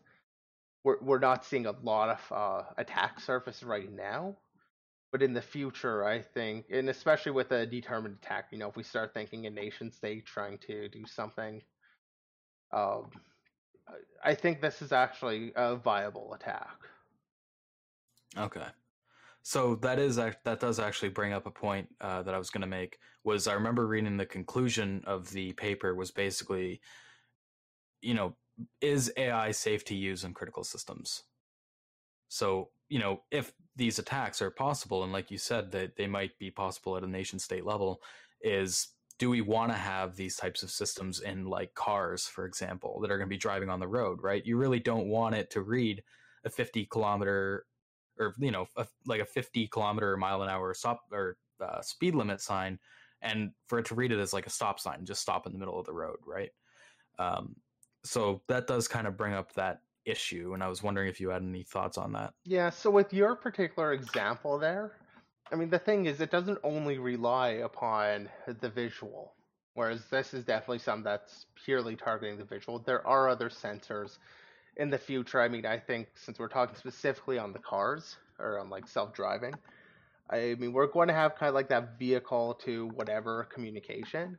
we're we're not seeing a lot of uh, attack surface right now. But in the future, I think, and especially with a determined attack, you know, if we start thinking a nation state trying to do something, um, I think this is actually a viable attack. Okay. So that is that does actually bring up a point uh, that I was going to make. Was I remember reading the conclusion of the paper was basically, you know, is AI safe to use in critical systems? So you know, if these attacks are possible, and like you said, that they might be possible at a nation state level, is do we want to have these types of systems in like cars, for example, that are going to be driving on the road, right? You really don't want it to read a 50 kilometer or you know a, like a 50 kilometer mile an hour stop or uh, speed limit sign and for it to read it as like a stop sign just stop in the middle of the road right um, so that does kind of bring up that issue and i was wondering if you had any thoughts on that yeah so with your particular example there i mean the thing is it doesn't only rely upon the visual whereas this is definitely something that's purely targeting the visual there are other sensors in the future, I mean, I think since we're talking specifically on the cars or on like self driving, I mean, we're going to have kind of like that vehicle to whatever communication.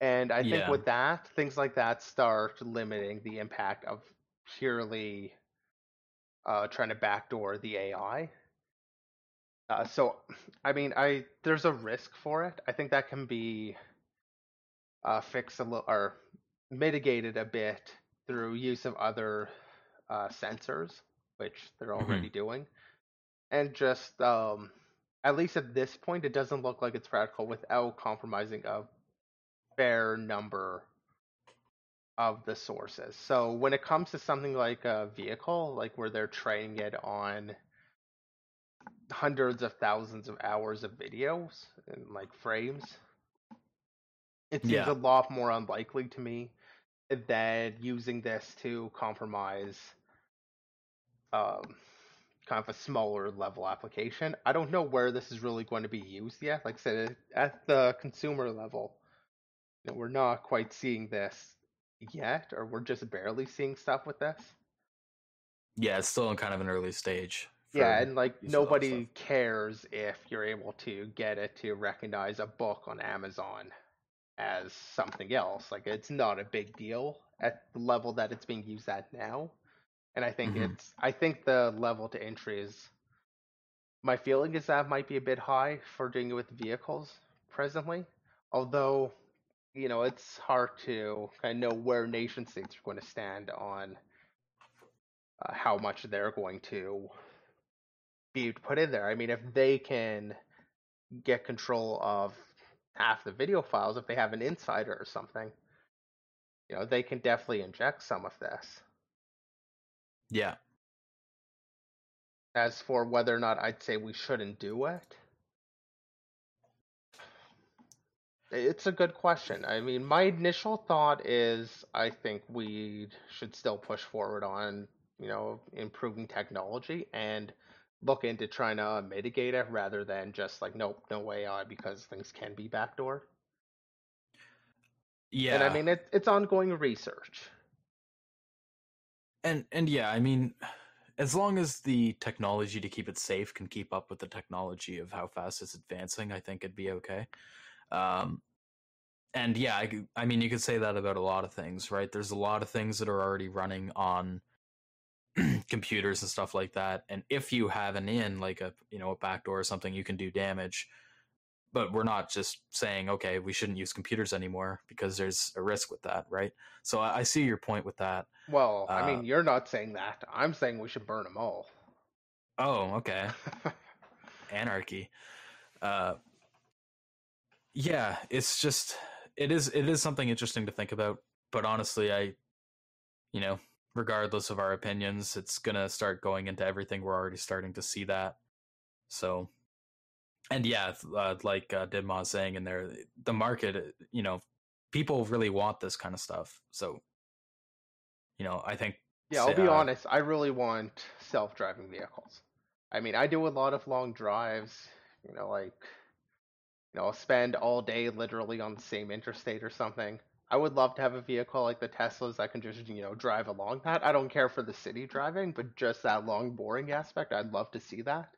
And I think yeah. with that, things like that start limiting the impact of purely uh, trying to backdoor the AI. Uh, so, I mean, I there's a risk for it. I think that can be uh, fixed a little or mitigated a bit through use of other uh, sensors, which they're mm-hmm. already mm-hmm. doing, and just um, at least at this point, it doesn't look like it's practical without compromising a fair number of the sources. So when it comes to something like a vehicle, like where they're training it on hundreds of thousands of hours of videos and like frames, it seems yeah. a lot more unlikely to me than using this to compromise um, kind of a smaller level application. I don't know where this is really going to be used yet. Like I said, at the consumer level, you know, we're not quite seeing this yet, or we're just barely seeing stuff with this. Yeah, it's still in kind of an early stage. Yeah, and like nobody cares if you're able to get it to recognize a book on Amazon as something else. Like it's not a big deal at the level that it's being used at now. And I think mm-hmm. it's I think the level to entry is my feeling is that might be a bit high for doing it with vehicles presently. Although, you know, it's hard to kind of know where nation states are going to stand on uh, how much they're going to be put in there. I mean, if they can get control of half the video files if they have an insider or something. You know, they can definitely inject some of this. Yeah. As for whether or not I'd say we shouldn't do it, it's a good question. I mean, my initial thought is I think we should still push forward on, you know, improving technology and look into trying to mitigate it rather than just like nope, no AI because things can be backdoored. Yeah, and I mean it, it's ongoing research. And and yeah, I mean, as long as the technology to keep it safe can keep up with the technology of how fast it's advancing, I think it'd be okay. Um, and yeah, I, I mean, you could say that about a lot of things, right? There's a lot of things that are already running on computers and stuff like that. And if you have an in, like a you know a backdoor or something, you can do damage. But we're not just saying okay, we shouldn't use computers anymore because there's a risk with that, right? So I, I see your point with that. Well, uh, I mean, you're not saying that. I'm saying we should burn them all. Oh, okay. Anarchy. Uh, yeah, it's just it is it is something interesting to think about. But honestly, I, you know, regardless of our opinions, it's gonna start going into everything. We're already starting to see that. So, and yeah, uh, like uh, Didma saying in there, the market, you know, people really want this kind of stuff. So, you know, I think. Yeah, I'll be uh, honest. I really want self-driving vehicles. I mean, I do a lot of long drives. You know, like, you know, spend all day literally on the same interstate or something I would love to have a vehicle like the Teslas that can just, you know, drive along that. I don't care for the city driving, but just that long, boring aspect, I'd love to see that.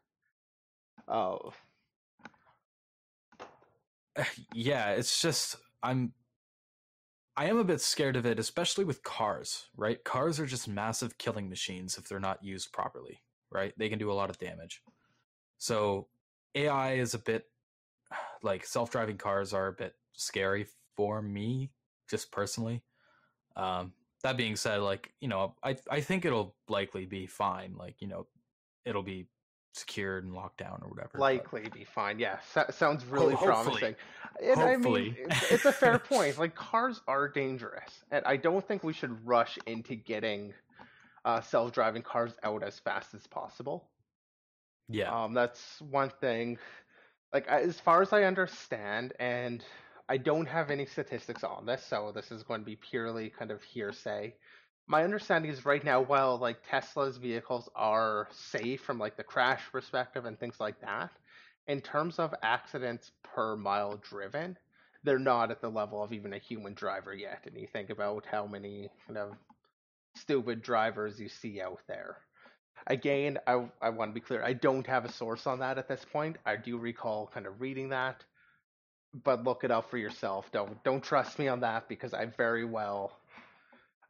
Oh. Yeah, it's just I'm I am a bit scared of it, especially with cars, right? Cars are just massive killing machines if they're not used properly, right? They can do a lot of damage. So AI is a bit like self-driving cars are a bit scary for me just personally. Um, that being said, like you know, I I think it'll likely be fine. Like you know, it'll be secured and locked down or whatever. Likely but... be fine. Yeah, sounds really Ho- promising. And hopefully. I mean, it's, it's a fair point. Like cars are dangerous, and I don't think we should rush into getting uh, self-driving cars out as fast as possible. Yeah, um, that's one thing. Like as far as I understand, and I don't have any statistics on this, so this is going to be purely kind of hearsay. My understanding is right now, while like Tesla's vehicles are safe from like the crash perspective and things like that, in terms of accidents per mile driven, they're not at the level of even a human driver yet. And you think about how many kind of stupid drivers you see out there. Again, I, I want to be clear, I don't have a source on that at this point. I do recall kind of reading that but look it up for yourself. Don't don't trust me on that because I very well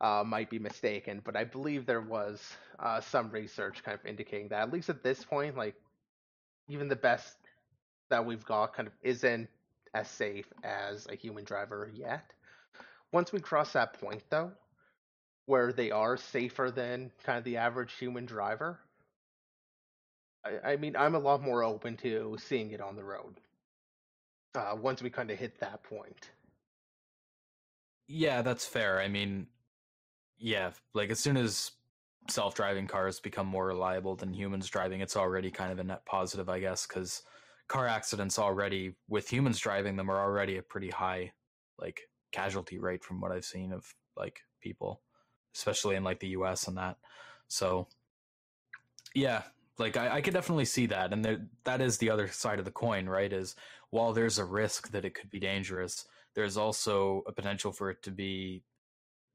uh, might be mistaken. But I believe there was uh, some research kind of indicating that at least at this point, like even the best that we've got kind of isn't as safe as a human driver yet. Once we cross that point, though, where they are safer than kind of the average human driver, I, I mean, I'm a lot more open to seeing it on the road uh, once we kind of hit that point. Yeah, that's fair. I mean, yeah, like as soon as self-driving cars become more reliable than humans driving, it's already kind of a net positive, I guess, because car accidents already with humans driving them are already a pretty high like casualty rate from what I've seen of like people, especially in like the U.S. and that. So, yeah, like I, I could definitely see that, and there, that is the other side of the coin, right? Is while there's a risk that it could be dangerous, there's also a potential for it to be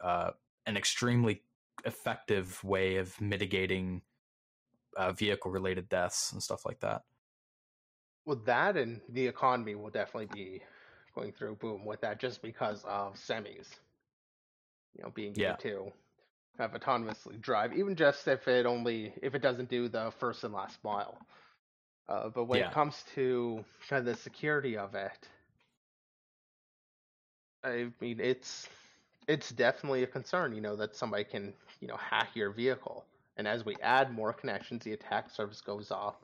uh, an extremely effective way of mitigating uh, vehicle-related deaths and stuff like that. Well, that and the economy will definitely be going through boom with that, just because of semis, you know, being yeah. Have autonomously drive, even just if it only if it doesn't do the first and last mile. Uh, but when yeah. it comes to kind of the security of it, I mean it's it's definitely a concern. You know that somebody can you know hack your vehicle, and as we add more connections, the attack surface goes off.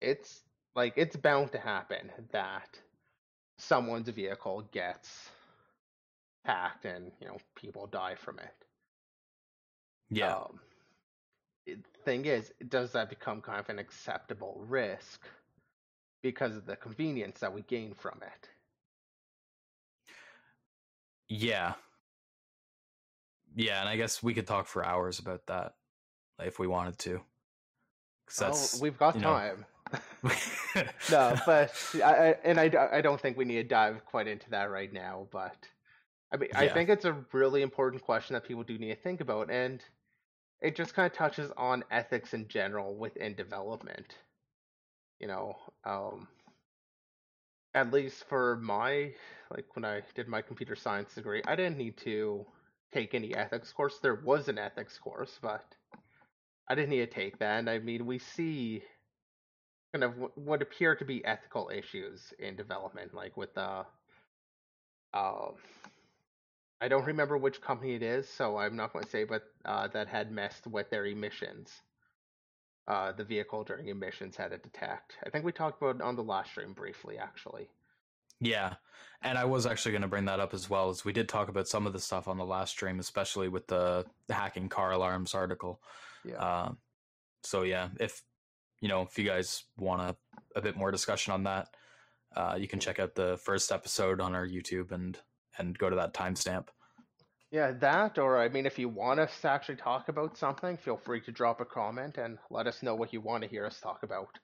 It's like it's bound to happen that someone's vehicle gets hacked and you know people die from it. Yeah. Um, thing is, does that become kind of an acceptable risk because of the convenience that we gain from it? Yeah. Yeah, and I guess we could talk for hours about that if we wanted to. Oh, we've got time. no, but I, and I, I don't think we need to dive quite into that right now. But I mean, yeah. I think it's a really important question that people do need to think about, and it just kind of touches on ethics in general within development. You know, um, at least for my like when I did my computer science degree, I didn't need to take any ethics course. There was an ethics course, but I didn't need to take that. And I mean, we see kind of what appear to be ethical issues in development, like with the uh, I don't remember which company it is, so I'm not going to say, but uh, that had messed with their emissions. Uh, the vehicle during emissions had it detect. I think we talked about it on the last stream briefly, actually. Yeah, and I was actually going to bring that up as well, as we did talk about some of the stuff on the last stream, especially with the, the hacking car alarms article. Yeah. Uh, so yeah, if you know, if you guys want a, a bit more discussion on that, uh, you can check out the first episode on our YouTube and and go to that timestamp. Yeah, that, or I mean, if you want us to actually talk about something, feel free to drop a comment and let us know what you want to hear us talk about.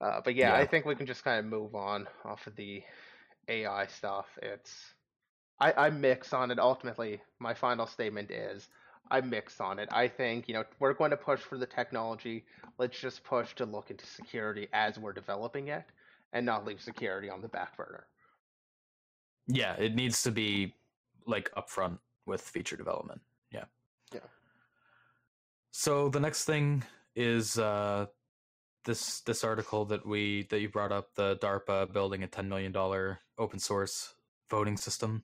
Uh, but yeah, yeah, I think we can just kind of move on off of the AI stuff. It's I, I mix on it. Ultimately, my final statement is I mix on it. I think, you know, we're going to push for the technology. Let's just push to look into security as we're developing it and not leave security on the back burner. Yeah, it needs to be like upfront with feature development. Yeah. Yeah. So the next thing is uh this this article that we that you brought up the DARPA building a 10 million dollar open source voting system.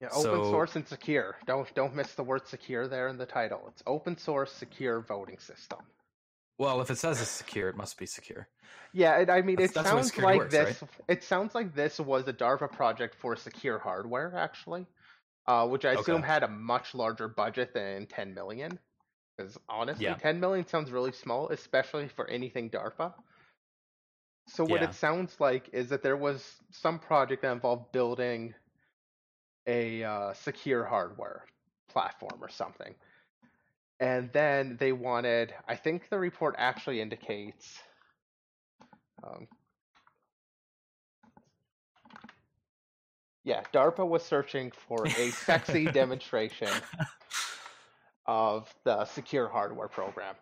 Yeah, open so, source and secure. Don't don't miss the word secure there in the title. It's open source secure voting system. Well, if it says it's secure, it must be secure. Yeah, I mean, that's, it that's sounds like works, this. Right? It sounds like this was a DARPA project for secure hardware, actually, uh, which I assume okay. had a much larger budget than 10 million. Because honestly, yeah. 10 million sounds really small, especially for anything DARPA. So what yeah. it sounds like is that there was some project that involved building a uh, secure hardware platform or something and then they wanted i think the report actually indicates um, yeah darpa was searching for a sexy demonstration of the secure hardware program.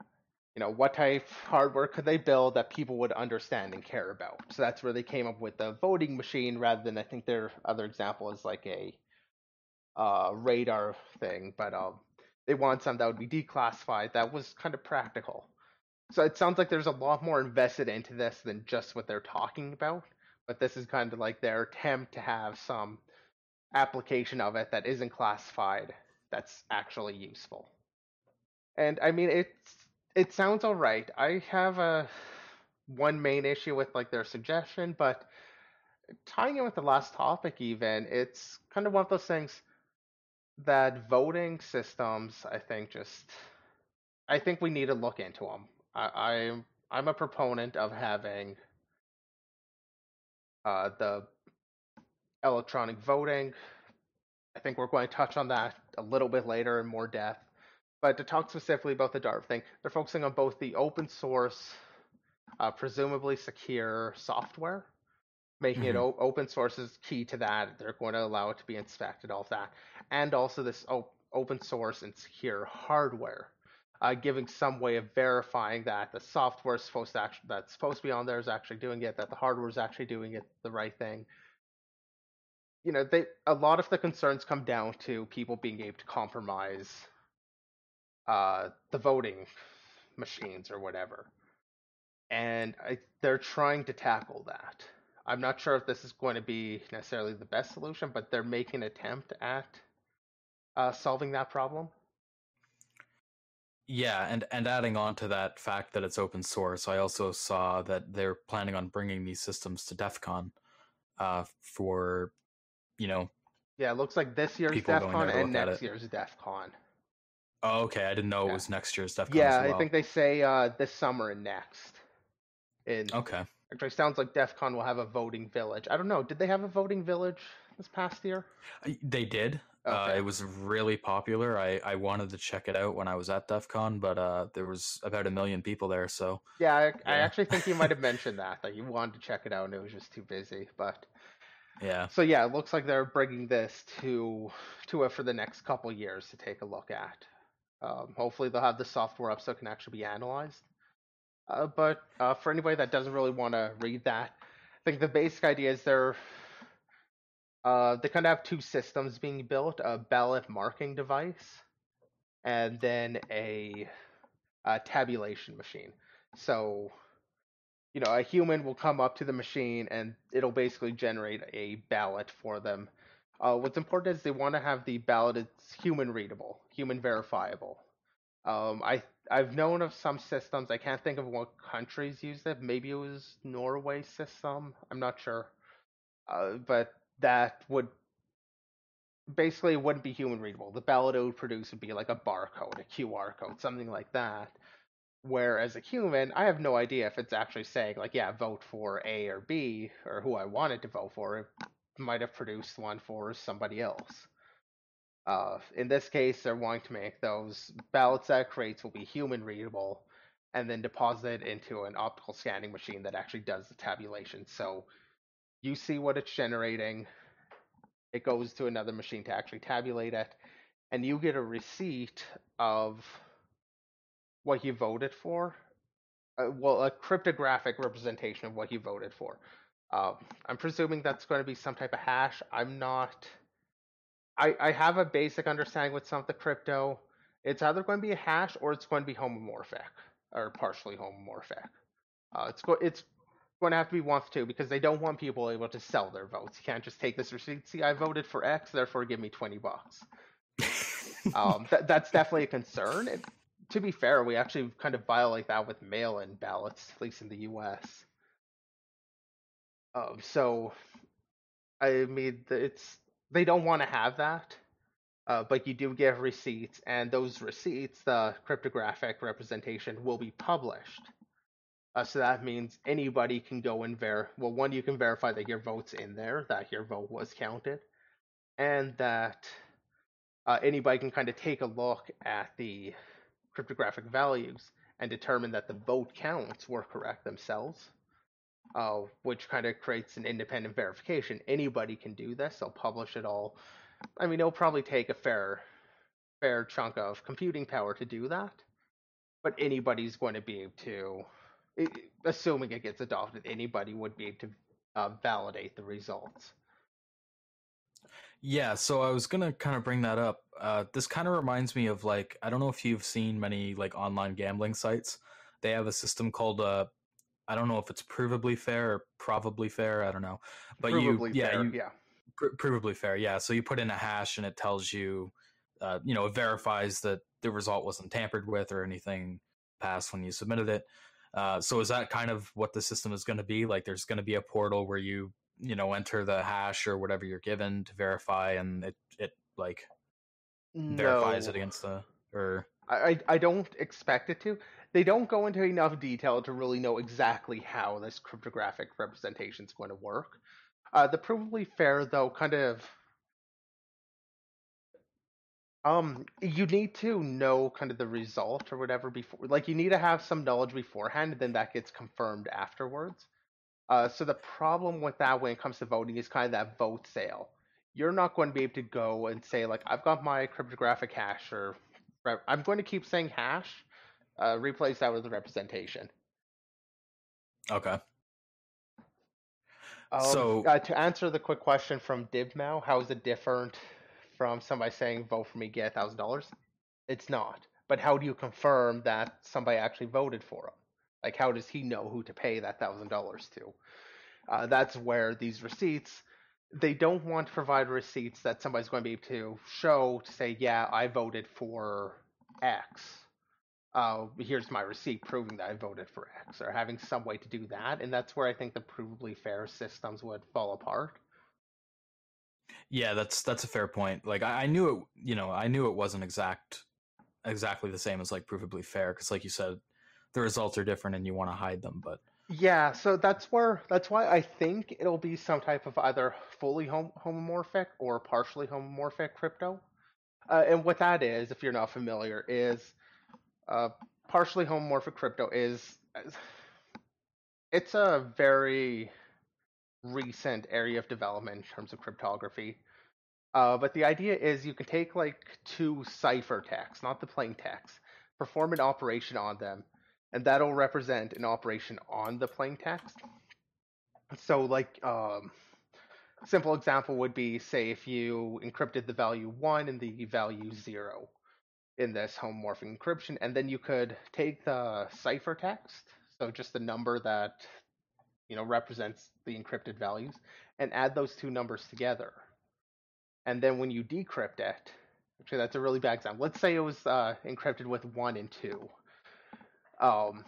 You know what type of hardware could they build that people would understand and care about? So that's where they came up with the voting machine rather than i think their other example is like a uh, radar thing but um, they want something that would be declassified that was kind of practical. So it sounds like there's a lot more invested into this than just what they're talking about. But this is kind of like their attempt to have some application of it that isn't classified that's actually useful. And I mean it's it sounds all right. I have a one main issue with like their suggestion, but tying in with the last topic even, it's kind of one of those things that voting systems, I think, just I think we need to look into them. I, I'm I'm a proponent of having uh, the electronic voting. I think we're going to touch on that a little bit later in more depth. But to talk specifically about the DARPA thing, they're focusing on both the open source, uh, presumably secure software, making mm-hmm. it o- open source is key to that. They're going to allow it to be inspected, all of that, and also this op- open source and secure hardware, uh, giving some way of verifying that the software is supposed to actually, that's supposed to be on there is actually doing it, that the hardware is actually doing it the right thing. You know, they a lot of the concerns come down to people being able to compromise uh, the voting machines or whatever, and I, they're trying to tackle that I'm not sure if this is going to be necessarily the best solution, but they're making an attempt at uh, solving that problem. Yeah, and and adding on to that fact that it's open source, I also saw that they're planning on bringing these systems to DEF CON uh, for, you know. Yeah, it looks like this year's DEF CON and next year's DEF CON. Oh, okay. I didn't know yeah. it was next year's DEF CON. Yeah, well. I think they say uh, this summer and next. In okay. Actually, sounds like DEF CON will have a voting village. I don't know. Did they have a voting village this past year? They did. Uh, okay. Uh, it was really popular. I, I wanted to check it out when I was at DEF CON, but uh, there was about a million people there. So yeah, I, yeah. I actually think you might have mentioned that that you wanted to check it out and it was just too busy. But yeah, so yeah, it looks like they're bringing this to to it for the next couple years to take a look at. Um, hopefully, they'll have the software up so it can actually be analyzed. Uh, but uh, for anybody that doesn't really want to read that, I think the basic idea is they're uh, they kind of have two systems being built: a ballot marking device, and then a, a tabulation machine. So, you know, a human will come up to the machine and it'll basically generate a ballot for them. Uh, what's important is they want to have the ballot it's human readable, human verifiable. Um, I I've known of some systems. I can't think of what countries use it. Maybe it was Norway system. I'm not sure. Uh, but that would basically wouldn't be human readable. The ballot it would produce would be like a barcode, a QR code, something like that. Whereas a human, I have no idea if it's actually saying like, yeah, vote for A or B or who I wanted to vote for. It might have produced one for somebody else. Uh, in this case, they're wanting to make those ballots that creates will be human readable and then deposited into an optical scanning machine that actually does the tabulation. So you see what it's generating, It goes to another machine to actually tabulate it, and you get a receipt of what you voted for. Uh, well, a cryptographic representation of what you voted for. Uh, I'm presuming that's going to be some type of hash. I'm not. I, I have a basic understanding with some of the crypto. It's either going to be a hash or it's going to be homomorphic or partially homomorphic. Uh, it's go, it's going to have to be one of two because they don't want people able to sell their votes. You can't just take this receipt. See, I voted for X, therefore give me twenty bucks. um, th- that's definitely a concern. It, to be fair, we actually kind of violate that with mail-in ballots, at least in the U.S. Um, so, I mean, it's they don't want to have that, uh, but you do give receipts, and those receipts, the cryptographic representation, will be published. Uh, so that means anybody can go and ver. Well, one, you can verify that your vote's in there, that your vote was counted, and that uh, anybody can kind of take a look at the cryptographic values and determine that the vote counts were correct themselves, uh, which kind of creates an independent verification. Anybody can do this. They'll publish it all. I mean, it'll probably take a fair, fair chunk of computing power to do that, but anybody's going to be able to, assuming it gets adopted, anybody would be able to uh, validate the results. Yeah, so I was gonna kind of bring that up. Uh, this kind of reminds me of like I don't know if you've seen many like online gambling sites. They have a system called uh, I don't know if it's provably fair or probably fair. I don't know, but provably you yeah fair, you, yeah pr- provably fair yeah. So you put in a hash and it tells you, uh, you know, it verifies that the result wasn't tampered with or anything passed when you submitted it. Uh, so is that kind of what the system is going to be? Like, there's going to be a portal where you you know enter the hash or whatever you're given to verify and it it like no. verifies it against the or I I don't expect it to. They don't go into enough detail to really know exactly how this cryptographic representation is going to work. Uh, the provably fair though kind of um you need to know kind of the result or whatever before like you need to have some knowledge beforehand and then that gets confirmed afterwards uh, so the problem with that when it comes to voting is kind of that vote sale. You're not going to be able to go and say like I've got my cryptographic hash or I'm going to keep saying hash. Uh, replace that with the representation. Okay. Um, so uh, to answer the quick question from Dibmao, how is it different from somebody saying vote for me get a thousand dollars? It's not. But how do you confirm that somebody actually voted for him? Like, how does he know who to pay that thousand dollars to? Uh, that's where these receipts, they don't want to provide receipts that somebody's going to be able to show to say, yeah, I voted for X. Uh, here's my receipt proving that I voted for X, or having some way to do that. And that's where I think the provably fair systems would fall apart. Yeah, that's that's a fair point. Like I, I knew it, you know, I knew it wasn't exact, exactly the same as like provably fair, because like you said, the results are different and you want to hide them. But yeah, so that's where that's why I think it'll be some type of either fully hom- homomorphic or partially homomorphic crypto. Uh, and what that is, if you're not familiar, is uh, partially homomorphic crypto is it's a very recent area of development in terms of cryptography. Uh, but the idea is you can take like two ciphertexts, not the plain text, perform an operation on them, and that'll represent an operation on the plain text. So, like, um, simple example would be, say, if you encrypted the value one and the value zero in this homomorphic encryption, and then you could take the ciphertext, so just the number that you know represents the encrypted values, and add those two numbers together. And then when you decrypt it, actually that's a really bad example. Let's say it was uh, encrypted with one and two um,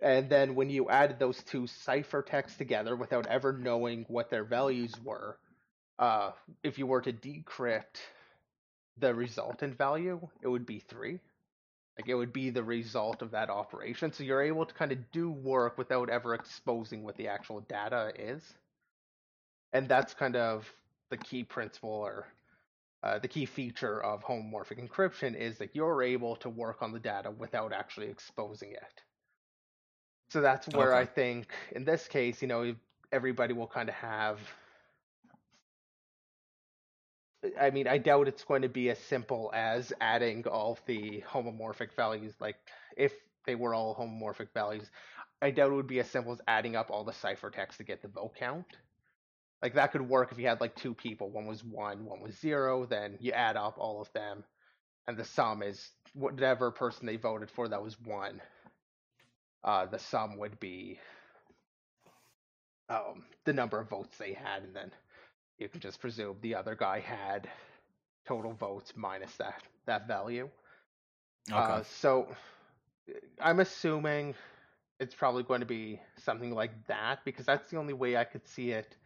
and then when you added those two ciphertexts together without ever knowing what their values were, uh, if you were to decrypt the resultant value, it would be three. Like it would be the result of that operation. So you're able to kind of do work without ever exposing what the actual data is. And that's kind of the key principle or uh, the key feature of homomorphic encryption is that you're able to work on the data without actually exposing it. So that's where okay. I think, in this case, you know, everybody will kind of have I mean, I doubt it's going to be as simple as adding all the homomorphic values. Like, if they were all homomorphic values, I doubt it would be as simple as adding up all the ciphertext to get the vote count. Like that could work if you had like two people, one was one, one was zero, then you add up all of them, and the sum is whatever person they voted for that was one. Uh, the sum would be um, the number of votes they had, and then you can just presume the other guy had total votes minus that that value. Okay. Uh, so I'm assuming it's probably going to be something like that because that's the only way I could see it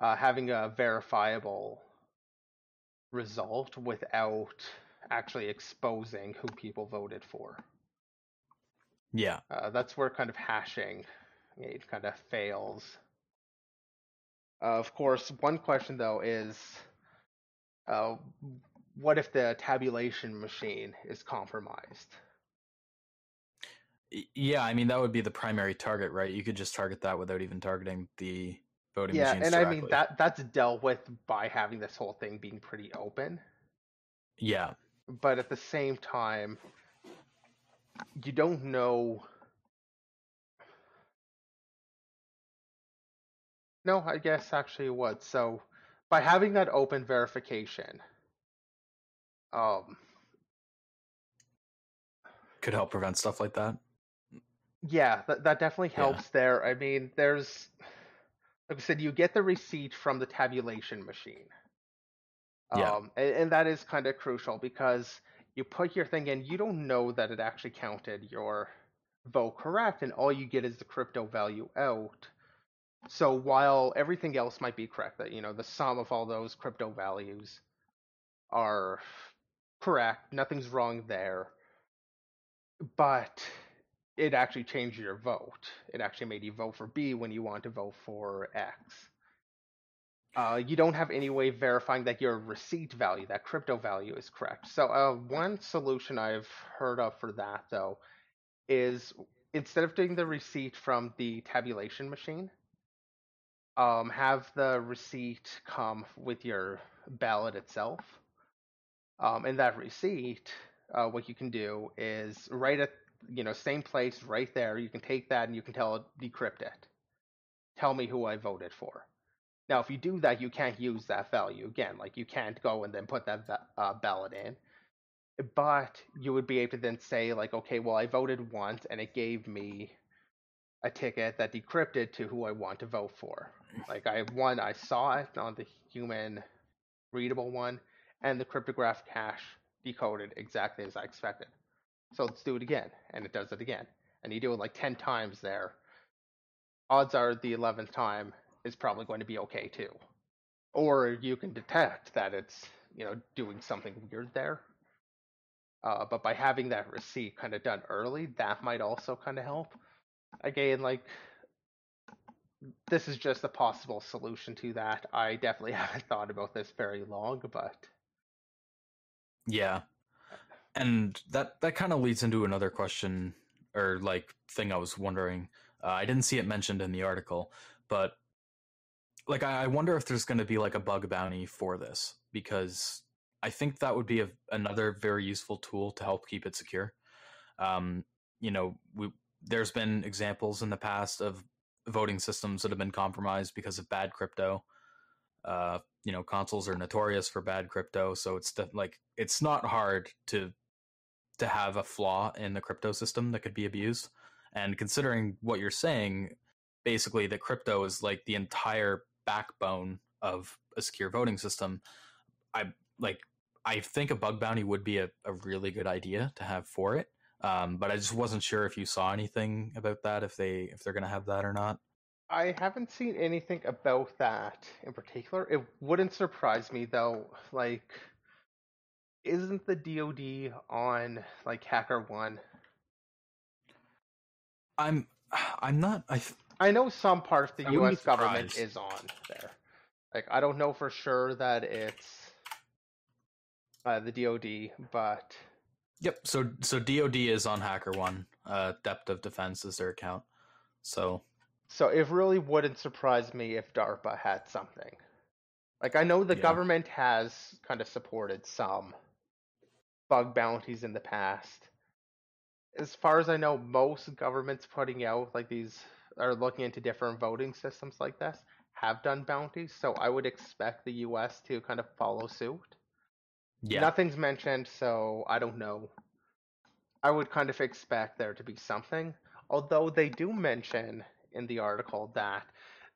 uh, having a verifiable result without actually exposing who people voted for. Yeah. Uh, that's where kind of hashing it kind of fails. Uh, of course, one question though is uh, what if the tabulation machine is compromised? Yeah, I mean that would be the primary target, right? You could just target that without even targeting the voting yeah, machines. Yeah, and directly. I mean that that's dealt with by having this whole thing being pretty open. Yeah. But at the same time, you don't know No, I guess actually it would. So by having that open verification, um could help prevent stuff like that. Yeah, that that definitely helps yeah. there. I mean, there's like I said, you get the receipt from the tabulation machine. Yeah. Um, and, and that is kind of crucial because you put your thing in, you don't know that it actually counted your vote correct, and all you get is the crypto value out. So while everything else might be correct, that you know the sum of all those crypto values are correct, nothing's wrong there, but it actually changed your vote. It actually made you vote for B when you want to vote for X. Uh, you don't have any way of verifying that your receipt value, that crypto value, is correct. So, uh, one solution I've heard of for that, though, is instead of doing the receipt from the tabulation machine, um, have the receipt come with your ballot itself. Um, and that receipt, uh, what you can do is write at you know, same place right there. You can take that and you can tell it decrypt it. Tell me who I voted for. Now, if you do that, you can't use that value again. Like you can't go and then put that uh, ballot in. But you would be able to then say like, okay, well, I voted once and it gave me a ticket that decrypted to who I want to vote for. Like I one, I saw it on the human readable one, and the cryptographic hash decoded exactly as I expected. So let's do it again. And it does it again. And you do it like 10 times there. Odds are the 11th time is probably going to be okay too. Or you can detect that it's, you know, doing something weird there. Uh, but by having that receipt kind of done early, that might also kind of help. Again, like, this is just a possible solution to that. I definitely haven't thought about this very long, but. Yeah, and that that kind of leads into another question or like thing I was wondering. Uh, I didn't see it mentioned in the article, but like I, I wonder if there's going to be like a bug bounty for this because I think that would be a, another very useful tool to help keep it secure. Um, you know, we, there's been examples in the past of voting systems that have been compromised because of bad crypto. Uh, you know, consoles are notorious for bad crypto, so it's like it's not hard to to have a flaw in the crypto system that could be abused. And considering what you're saying, basically that crypto is like the entire backbone of a secure voting system, I like I think a bug bounty would be a, a really good idea to have for it. Um, but I just wasn't sure if you saw anything about that, if they if they're gonna have that or not. I haven't seen anything about that in particular. It wouldn't surprise me though. Like isn't the DoD on like HackerOne? I'm I'm not I I know some part of the I US government is on there. Like I don't know for sure that it's uh, the DoD, but Yep, so so DoD is on HackerOne. Uh Depth of Defense is their account. So So it really wouldn't surprise me if DARPA had something Like I know the Yeah. government has kind of supported some bug bounties in the past. As far as I know, most governments putting out like these are looking into different voting systems like this have done bounties, so I would expect the US to kind of follow suit. Yeah. Nothing's mentioned, so I don't know. I would kind of expect there to be something, although they do mention in the article that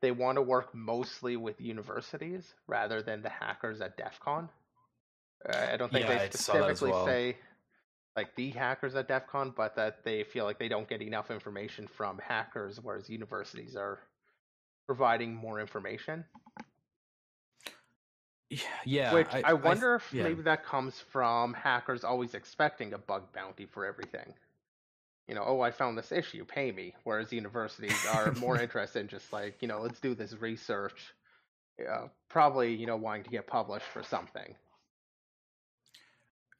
they want to work mostly with universities rather than the hackers at DEF CON. Uh, I don't think Yeah, they I saw that as specifically well. say like the hackers at DEF CON, but that they feel like they don't get enough information from hackers, whereas universities are providing more information. Yeah. Which I, I, wonder if yeah. maybe that comes from hackers always expecting a bug bounty for everything. You know, oh, I found this issue, pay me. Whereas universities are more interested in just like, you know, let's do this research. Uh, probably, you know, wanting to get published for something.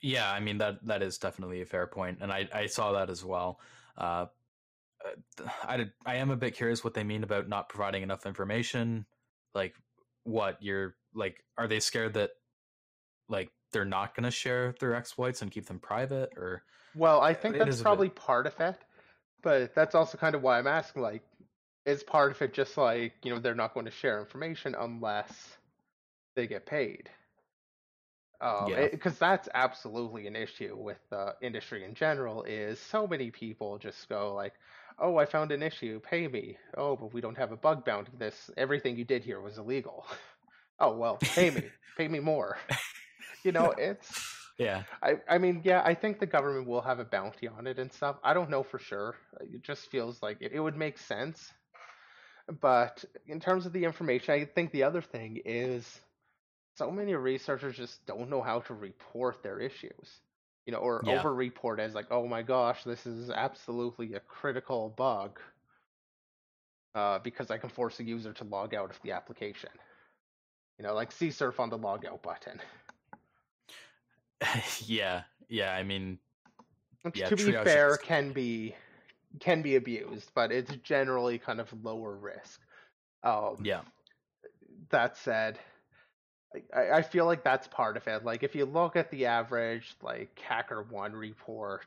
Yeah, I mean that that is definitely a fair point, and I I saw that as well. Uh, uh, I did- I am a bit curious what they mean about not providing enough information. Like, what you're like? Are they scared that like they're not going to share their exploits and keep them private, or Well, I think that's a bit- probably part of it, but that's also kind of why I'm asking. Like, is part of it just like you know they're not going to share information unless they get paid? Um, Yeah. because that's absolutely an issue with the industry in general. Is so many people just go like, "Oh, I found an issue, pay me." Oh, but we don't have a bug bounty. This everything you did here was illegal. oh well, pay me, pay me more. You know, it's. yeah, I, I mean, yeah, I think the government will have a bounty on it and stuff. I don't know for sure. It just feels like it, it would make sense. But in terms of the information, I think the other thing is so many researchers just don't know how to report their issues. You know, or Yeah. over report as like, oh my gosh, this is absolutely a critical bug. Uh, because I can force a user to log out of the application. You know, like CSRF on the logout button. yeah, yeah. I mean, Which, Yeah, to be fair, is- can be can be abused, but it's generally kind of lower risk. Um, yeah, That said, I, I feel like that's part of it. Like if you look at the average like HackerOne report,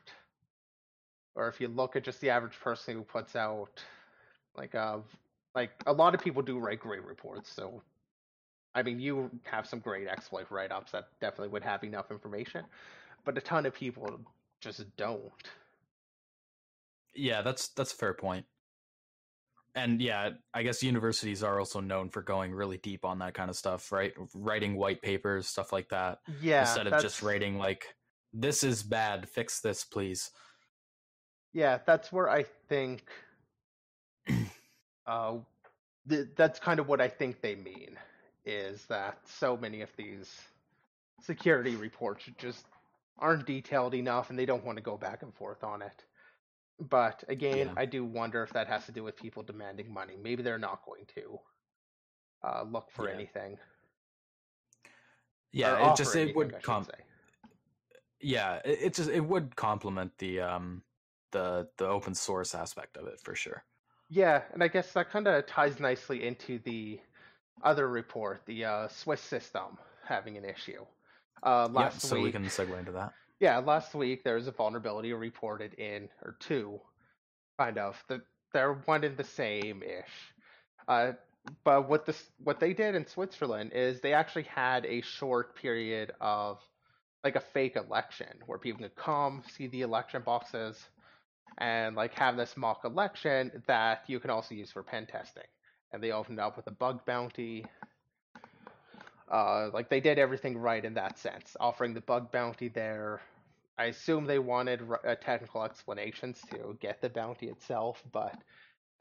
or if you look at just the average person who puts out like uh like a lot of people do write great reports, so I mean you have some great exploit write ups that definitely would have enough information, but a ton of people just don't. yeah. That's that's a fair point. And yeah, I guess universities are also known for going really deep on that kind of stuff, right? Writing white papers, stuff like that. Yeah, instead of just rating like this is bad fix this please Yeah, that's where I think. uh, th- that's kind of what I think they mean is that so many of these security reports just aren't detailed enough, and they don't want to go back and forth on it. But again, Yeah. I do wonder if that has to do with people demanding money. Maybe they're not going to uh, look for Yeah. anything. yeah it just it anything, would com- yeah it, it just it would complement the um the the open source aspect of it for sure Yeah, and I guess that kind of ties nicely into the other report, the uh, Swiss system having an issue. Uh, yeah last so week, we can segue into that yeah, last week there was a vulnerability reported in, or two, kind of. The, they're one and the same ish. Uh, but what this, what they did in Switzerland is they actually had a short period of like a fake election where people could come see the election boxes and like have this mock election that you can also use for pen testing. And they opened up with a bug bounty. Uh, like they did everything right in that sense, offering the bug bounty there. I assume they wanted uh, technical explanations to get the bounty itself, but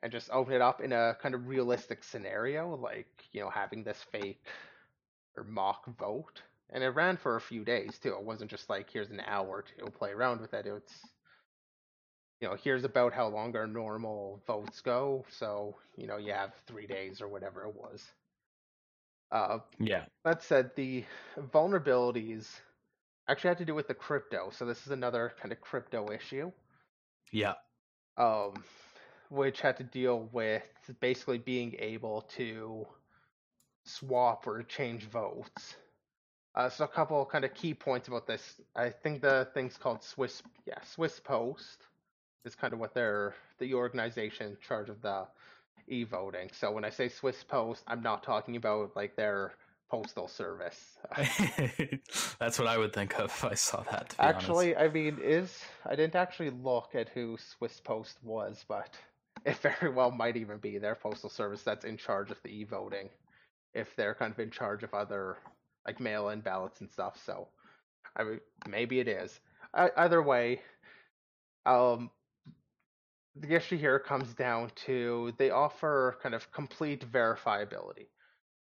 and just open it up in a kind of realistic scenario, like you know having this fake or mock vote. And it ran for a few days too. It wasn't just like here's an hour to play around with it. It's you know here's about how long our normal votes go. So you know you have three days or whatever it was. Uh, yeah that said, the vulnerabilities actually had to do with the crypto. So this is another kind of crypto issue, yeah um, which had to deal with basically being able to swap or change votes. Uh, so a couple kind of key points about this. I think the thing's called Swiss, yeah, Swiss Post is kind of what they're the organization in charge of the e-voting. So when I say Swiss Post, I'm not talking about like their postal service. That's what I would think of if I saw that. actually, honest. I mean, is I didn't actually look at who Swiss Post was, but it very well might even be their postal service that's in charge of the e-voting, if they're kind of in charge of other like mail-in ballots and stuff. So, I mean, maybe it is. I, either way, um, the issue here comes down to they offer kind of complete verifiability.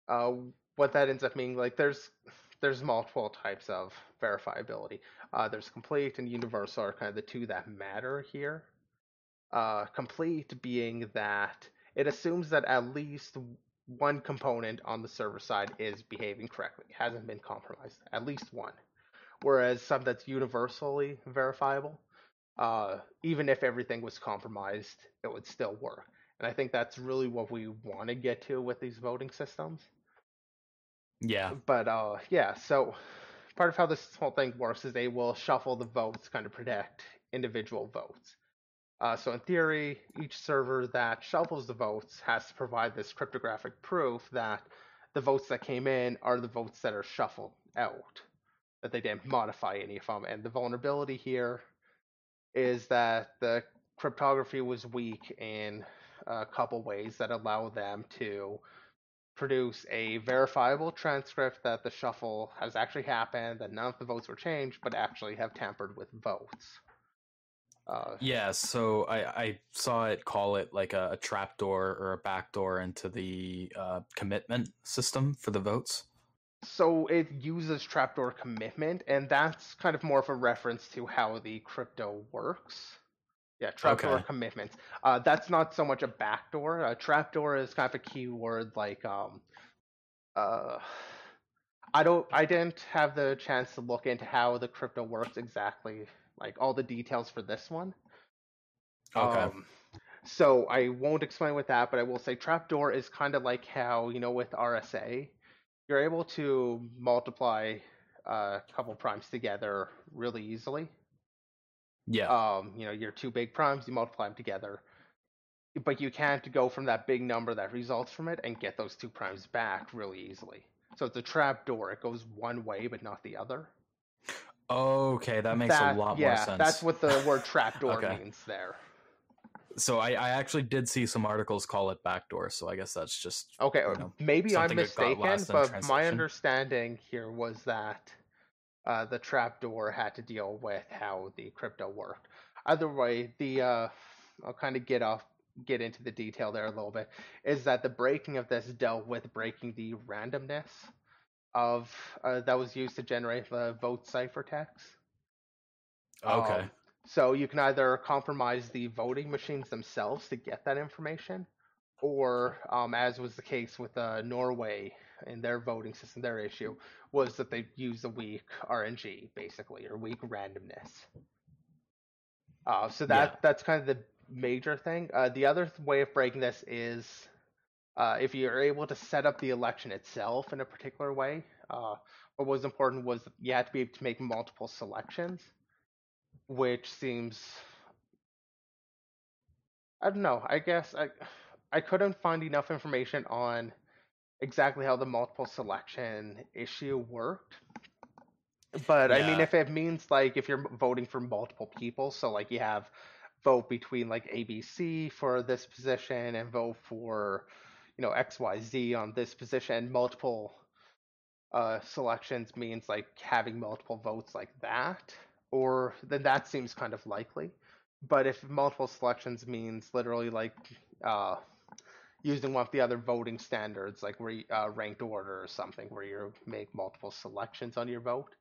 Uh, what that ends up meaning, like there's there's multiple types of verifiability. Uh, there's complete and universal are kind of the two that matter here. Uh, complete being that it assumes that at least one component on the server side is behaving correctly, hasn't been compromised, at least one. Whereas some that's universally verifiable uh, even if everything was compromised, it would still work. And I think that's really what we want to get to with these voting systems. Yeah. But uh, yeah, so part of how this whole thing works is they will shuffle the votes, kind of protect individual votes. Uh, so in theory, each server that shuffles the votes has to provide this cryptographic proof that the votes that came in are the votes that are shuffled out, that they didn't modify any of them. And the vulnerability here is that the cryptography was weak in a couple ways that allow them to produce a verifiable transcript that the shuffle has actually happened, that none of the votes were changed, but actually have tampered with votes. Uh, yeah, so I, I saw it call it like a, a trapdoor or a backdoor into the uh, commitment system for the votes so it uses trapdoor commitment, and that's kind of more of a reference to how the crypto works. Yeah, trapdoor okay. commitments. Uh, that's not so much a backdoor. A trapdoor is kind of a keyword like um, uh, I don't. I didn't have the chance to look into how the crypto works exactly, like all the details for this one. Okay. Um, so I won't explain with that, but I will say trapdoor is kind of like how you know with RSA you're able to multiply a couple primes together really easily. Yeah. Um, you know, your two big primes, you multiply them together. But you can't go from that big number that results from it and get those two primes back really easily. So it's a trap door. It goes one way but not the other. Okay, that makes that, a lot yeah, more sense. Yeah, that's what the word trapdoor okay. means there so I, I actually did see some articles call it backdoor, so I guess that's just okay. You know, maybe I'm mistaken, but my understanding here was that uh, the trapdoor had to deal with how the crypto worked. Either way, the uh, I'll kind of get off get into the detail there a little bit. Is that the breaking of this dealt with breaking the randomness of uh, that was used to generate the vote ciphertext. Okay. Um, so you can either compromise the voting machines themselves to get that information, or um, as was the case with uh, Norway in their voting system, their issue was that they used a weak RNG basically or weak randomness. Uh, so that yeah. that's kind of the major thing. Uh, the other way of breaking this is uh, if you're able to set up the election itself in a particular way. Uh, what was important was you had to be able to make multiple selections which seems I don't know. I guess I I couldn't find enough information on exactly how the multiple selection issue worked. But yeah. I mean, if it means like if you're voting for multiple people, so like you have vote between like ABC for this position and vote for you know XYZ on this position, multiple uh, selections means like having multiple votes like that or then that seems kind of likely. But if multiple selections means literally like uh, using one of the other voting standards, like re, uh, ranked order or something, where you make multiple selections on your vote,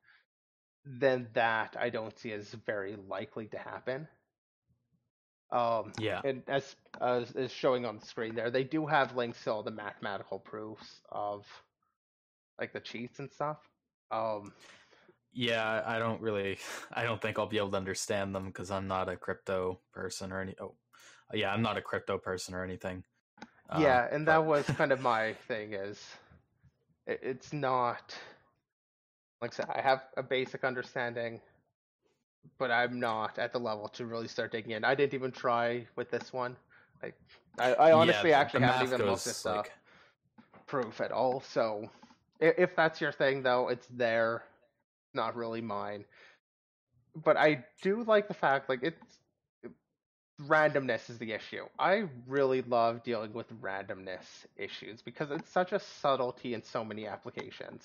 then that I don't see as very likely to happen. Um, yeah. And as uh, is showing on the screen there, they do have links to all the mathematical proofs of like the cheats and stuff. Um, yeah, I don't really, I don't think I'll be able to understand them because I'm not a crypto person or any. Oh, yeah, I'm not a crypto person or anything. Yeah, uh, and that but... was kind of my thing is it's not like I said, I have a basic understanding, but I'm not at the level to really start digging in. I didn't even try with this one. Like, I, I honestly Yeah, actually haven't even looked at the like- proof at all. So, if that's your thing, though, it's there. Not really mine. But I do like the fact, like it's randomness is the issue. I really love dealing with randomness issues because it's such a subtlety in so many applications.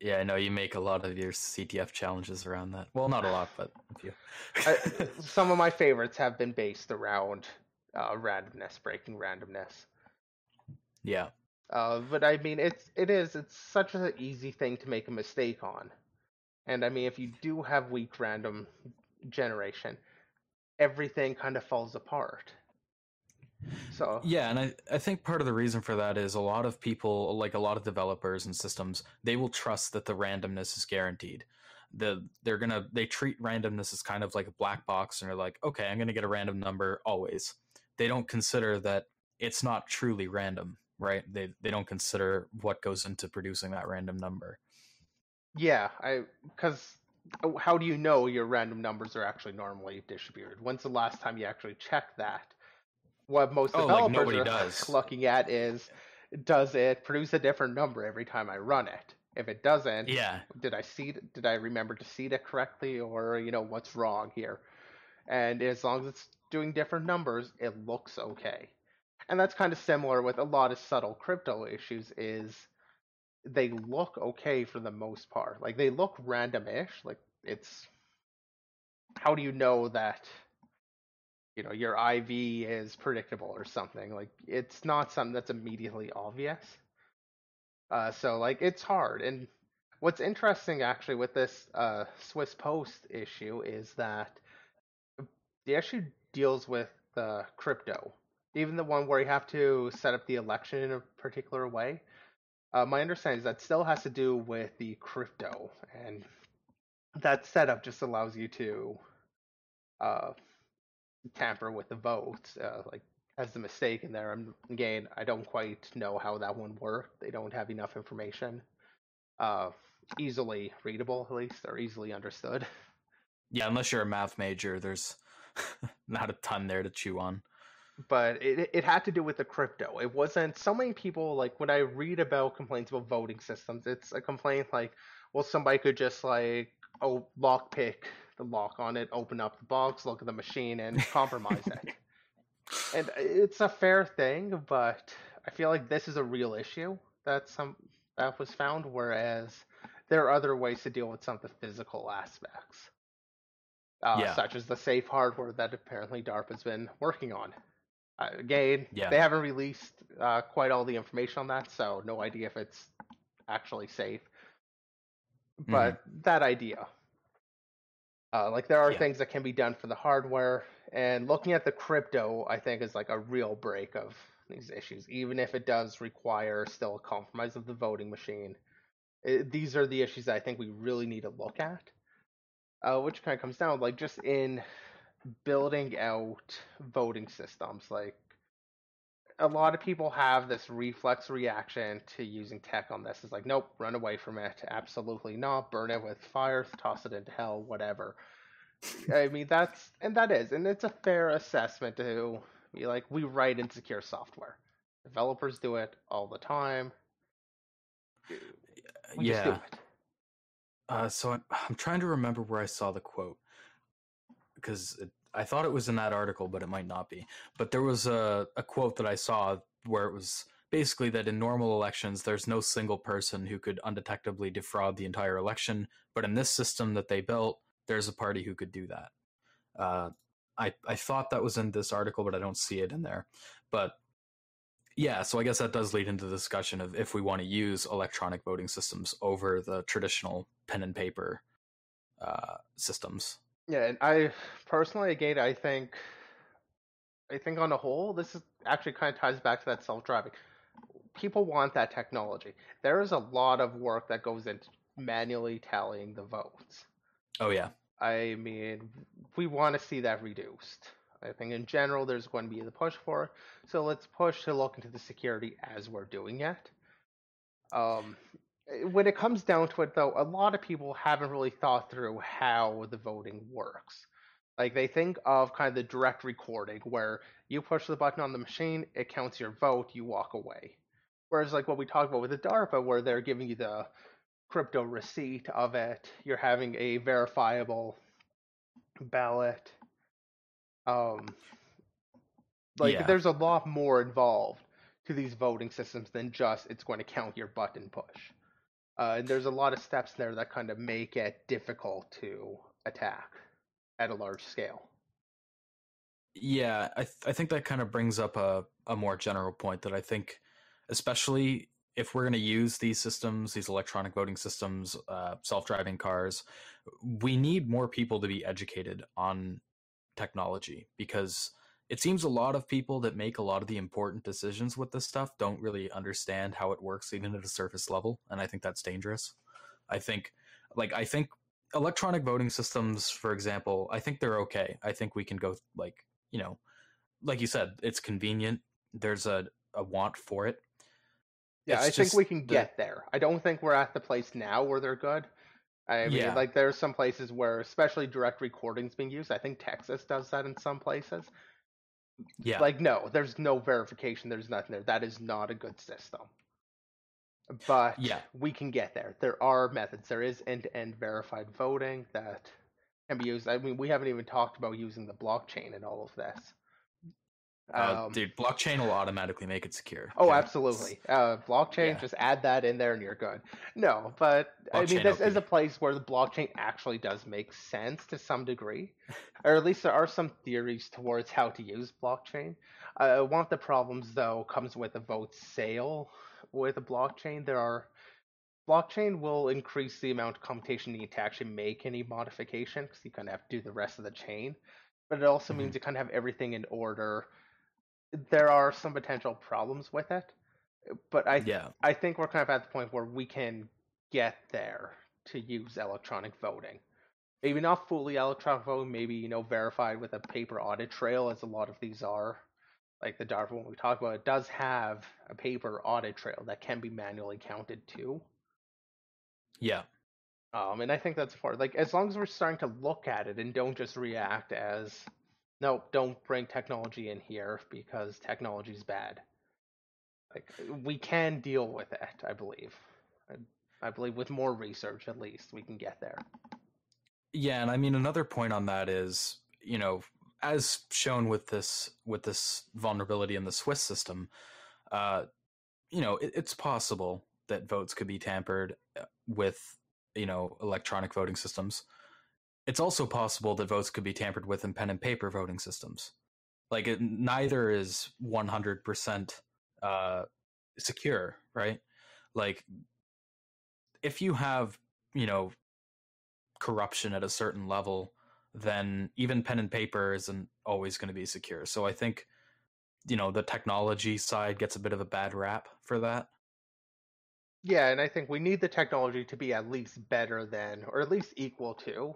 Yeah, I know you make a lot of your CTF challenges around that. Well, not a lot, but a few. I, some of my favorites have been based around uh, randomness, breaking randomness. yeah, Uh, but I mean, it's it is it's such an easy thing to make a mistake on, and I mean, if you do have weak random generation, everything kind of falls apart. So yeah, and I I think part of the reason for that is a lot of people, like a lot of developers and systems, they will trust that the randomness is guaranteed. The they're gonna they treat randomness as kind of like a black box, and they're like, okay, I'm gonna get a random number always. They don't consider that it's not truly random, right? They they don't consider what goes into producing that random number. yeah, I because uh, how do you know your random numbers are actually normally distributed? When's the last time you actually checked that? What most Oh, developers nobody are does. looking at is does it produce a different number every time I run it? If it doesn't, Yeah, did I seed did I remember to seed it correctly or you know what's wrong here? And as long as it's doing different numbers, it looks okay. And that's kind of similar with a lot of subtle crypto issues is they look okay for the most part. Like they look random-ish, like it's how do you know that you know your IV is predictable or something? Like it's not something that's immediately obvious. Uh, so like it's hard. And what's interesting actually with this uh, Swiss Post issue is that the issue deals with the crypto, even the one where you have to set up the election in a particular way. Uh, my understanding is that still has to do with the crypto, and that setup just allows you to uh, tamper with the votes. Uh, like has the mistake in there. I'm again, I don't quite know how that one worked. They don't have enough information, uh, easily readable at least, or easily understood. yeah. Unless you're a math major, there's not a ton there to chew on. But it it had to do with the crypto. It wasn't so many people like when I read about complaints about voting systems. It's a complaint like, well, somebody could just like oh lock pick the lock on it, open up the box, look at the machine, and compromise it. And it's a fair thing, but I feel like this is a real issue that some that was found, whereas there are other ways to deal with some of the physical aspects, uh, Yeah. such as the safe hardware that apparently DARPA's been working on. Uh, again, Yeah. they haven't released uh, quite all the information on that, so no idea if it's actually safe. But that idea, uh, like there are Yeah. things that can be done for the hardware, and looking at the crypto, I think is like a real break of these issues, even if it does require still a compromise of the voting machine. It, these are the issues that I think we really need to look at, uh, which kind of comes down like just in building out voting systems. Like a lot of people have this reflex reaction to using tech on this. It's like, nope, run away from it. Absolutely not. Burn it with fire, toss it into hell, whatever. I mean, that's, and that is, and it's a fair assessment to be like, we write insecure software. Developers do it all the time. We yeah. Uh, so I'm, I'm trying to remember where I saw the quote because it, I thought it was in that article, but it might not be. But there was a, a quote that I saw where it was basically that in normal elections, there's no single person who could undetectably defraud the entire election. But in this system that they built, there's a party who could do that. Uh, I I thought that was in this article, but I don't see it in there. But yeah, so I guess that does lead into the discussion of if we want to use electronic voting systems over the traditional pen and paper uh, systems. Yeah, and I personally, again, I think, I think on the whole, this is actually kind of ties back to that self-driving. People want that technology. There is a lot of work that goes into manually tallying the votes. Oh yeah, I mean, we want to see that reduced. I think in general, there's going to be the push for it. So let's push to look into the security as we're doing it. Um, when it comes down to it, though, a lot of people haven't really thought through how the voting works. Like they think of kind of the direct recording where you push the button on the machine, it counts your vote, you walk away. Whereas like what we talked about with the DARPA, where they're giving you the crypto receipt of it, you're having a verifiable ballot. Um, like Yeah. there's a lot more involved to these voting systems than just it's going to count your button push. Uh, and there's a lot of steps there that kind of make it difficult to attack at a large scale. Yeah, I th- I think that kind of brings up a a more general point that I think, especially if we're going to use these systems, these electronic voting systems, uh, self driving cars, we need more people to be educated on technology because it seems a lot of people that make a lot of the important decisions with this stuff don't really understand how it works even at a surface level and i think that's dangerous i think like i think electronic voting systems for example i think they're okay i think we can go like you know like you said it's convenient there's a, a want for it Yeah, It's I think we can the- get there. I don't think we're at the place now where they're good. I mean, Yeah. like there's some places where, especially direct recordings being used. I think Texas does that in some places. Yeah Like, no, there's no verification. There's nothing there. That is not a good system. But Yeah. we can get there. There are methods. There is end-to-end verified voting that can be used. I mean, we haven't even talked about using the blockchain in all of this. Uh, Um, dude blockchain will automatically make it secure Oh, okay? absolutely. Uh, blockchain, Yeah. just add that in there and you're good. No, but I mean, Blockchain this is a place where the blockchain actually does make sense to some degree, or at least there are some theories towards how to use blockchain. Uh, one of the problems, though, comes with a vote sale with a blockchain. There are blockchain will increase the amount of computation needed to actually make any modification because you kind of have to do the rest of the chain. But it also Mhm. means you kind of have everything in order. There are some potential problems with it, but I yeah I think we're kind of at the point where we can get there to use electronic voting. Maybe not fully electronic voting, maybe you know verified with a paper audit trail, as a lot of these are. Like the DARPA one we talked about, it does have a paper audit trail that can be manually counted too. yeah Um, and I think that's important. like as long as we're starting to look at it and don't just react as, no, don't bring technology in here because technology's bad. Like we can deal with it, I believe. I, I believe with more research, at least, we can get there. Yeah, and I mean another point on that is, you know, as shown with this with this vulnerability in the Swiss system, uh, you know, it, it's possible that votes could be tampered uh, with, you know, electronic voting systems. It's also possible that votes could be tampered with in pen and paper voting systems. Like it, neither is one hundred percent uh, secure, right? Like if you have, you know, corruption at a certain level, then even pen and paper isn't always going to be secure. So I think, you know, the technology side gets a bit of a bad rap for that. Yeah, and I think we need the technology to be at least better than, or at least equal to,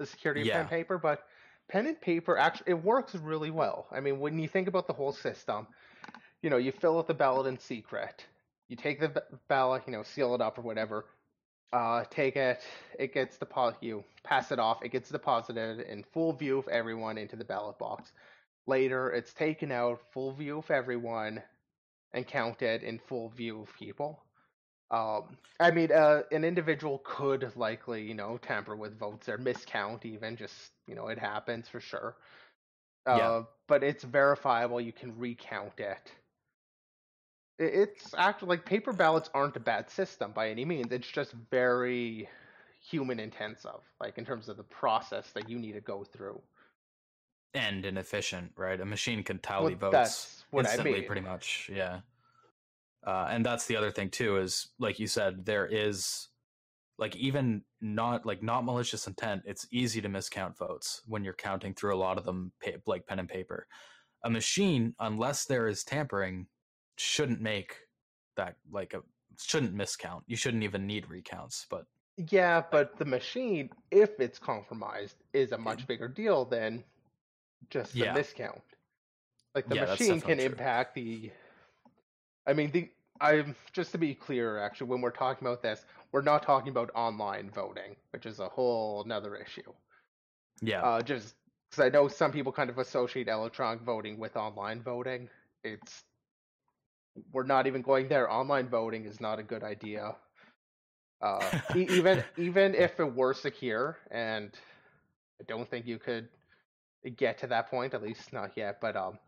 the security of pen and paper. But pen and paper actually it works really well. I mean, when you think about the whole system, you know, you fill out the ballot in secret, you take the ballot, you know, seal it up or whatever, uh, take it, it gets depo- you pass it off, it gets deposited in full view of everyone into the ballot box. Later, it's taken out, full view of everyone, and counted in full view of people. Um, I mean, uh, an individual could likely, you know, tamper with votes or miscount even. Just you know, it happens for sure. Uh, Yeah. But it's verifiable. You can recount it. It's actually like paper ballots aren't a bad system by any means. It's just very human intensive, like in terms of the process that you need to go through. And inefficient, right? A machine can tally Well, votes what I instantly, mean. pretty much. Yeah. Uh, and that's the other thing too is like you said, there is like even not like not malicious intent. It's easy to miscount votes when you're counting through a lot of them like pen and paper. A machine, unless there is tampering, shouldn't make that like a shouldn't miscount. You shouldn't even need recounts. But Yeah, but the machine, if it's compromised, is a much bigger deal than just the Yeah. miscount. Like the Yeah, machine can true. impact the. I mean, the I'm just to be clear, actually, when we're talking about this, we're not talking about online voting, which is a whole another issue. Yeah. Uh, just because I know some people kind of associate electronic voting with online voting. It's we're not even going there. Online voting is not a good idea. Uh, e- even even if it were secure, and I don't think you could get to that point, at least not yet. But um,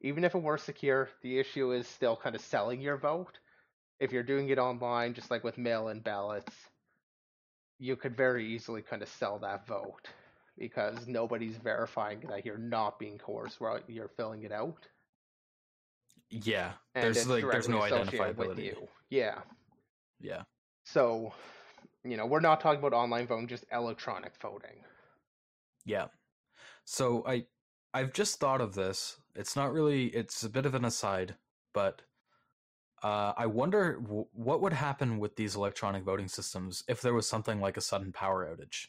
even if it were secure, the issue is still kind of selling your vote. If you're doing it online, just like with mail-in ballots, you could very easily kind of sell that vote because nobody's verifying that you're not being coerced while you're filling it out. Yeah. And There's like there's no associated with identifiability. you. Yeah. Yeah. So, you know, we're not talking about online voting, just electronic voting. Yeah. So I I've just thought of this. It's not really it's a bit of an aside, but uh, I wonder w- what would happen with these electronic voting systems if there was something like a sudden power outage.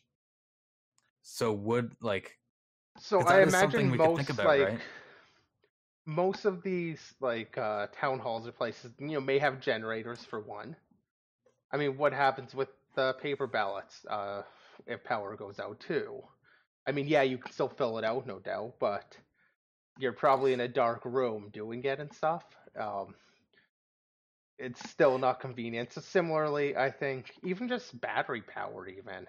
So would like so I imagine most think about, like right? most of these like uh, town halls or places, you know, may have generators for one. I mean, what happens with the paper ballots uh, if power goes out too? I mean, yeah, you can still fill it out, no doubt, but you're probably in a dark room doing it and stuff. Um, it's still not convenient. So similarly, I think even just battery power, even.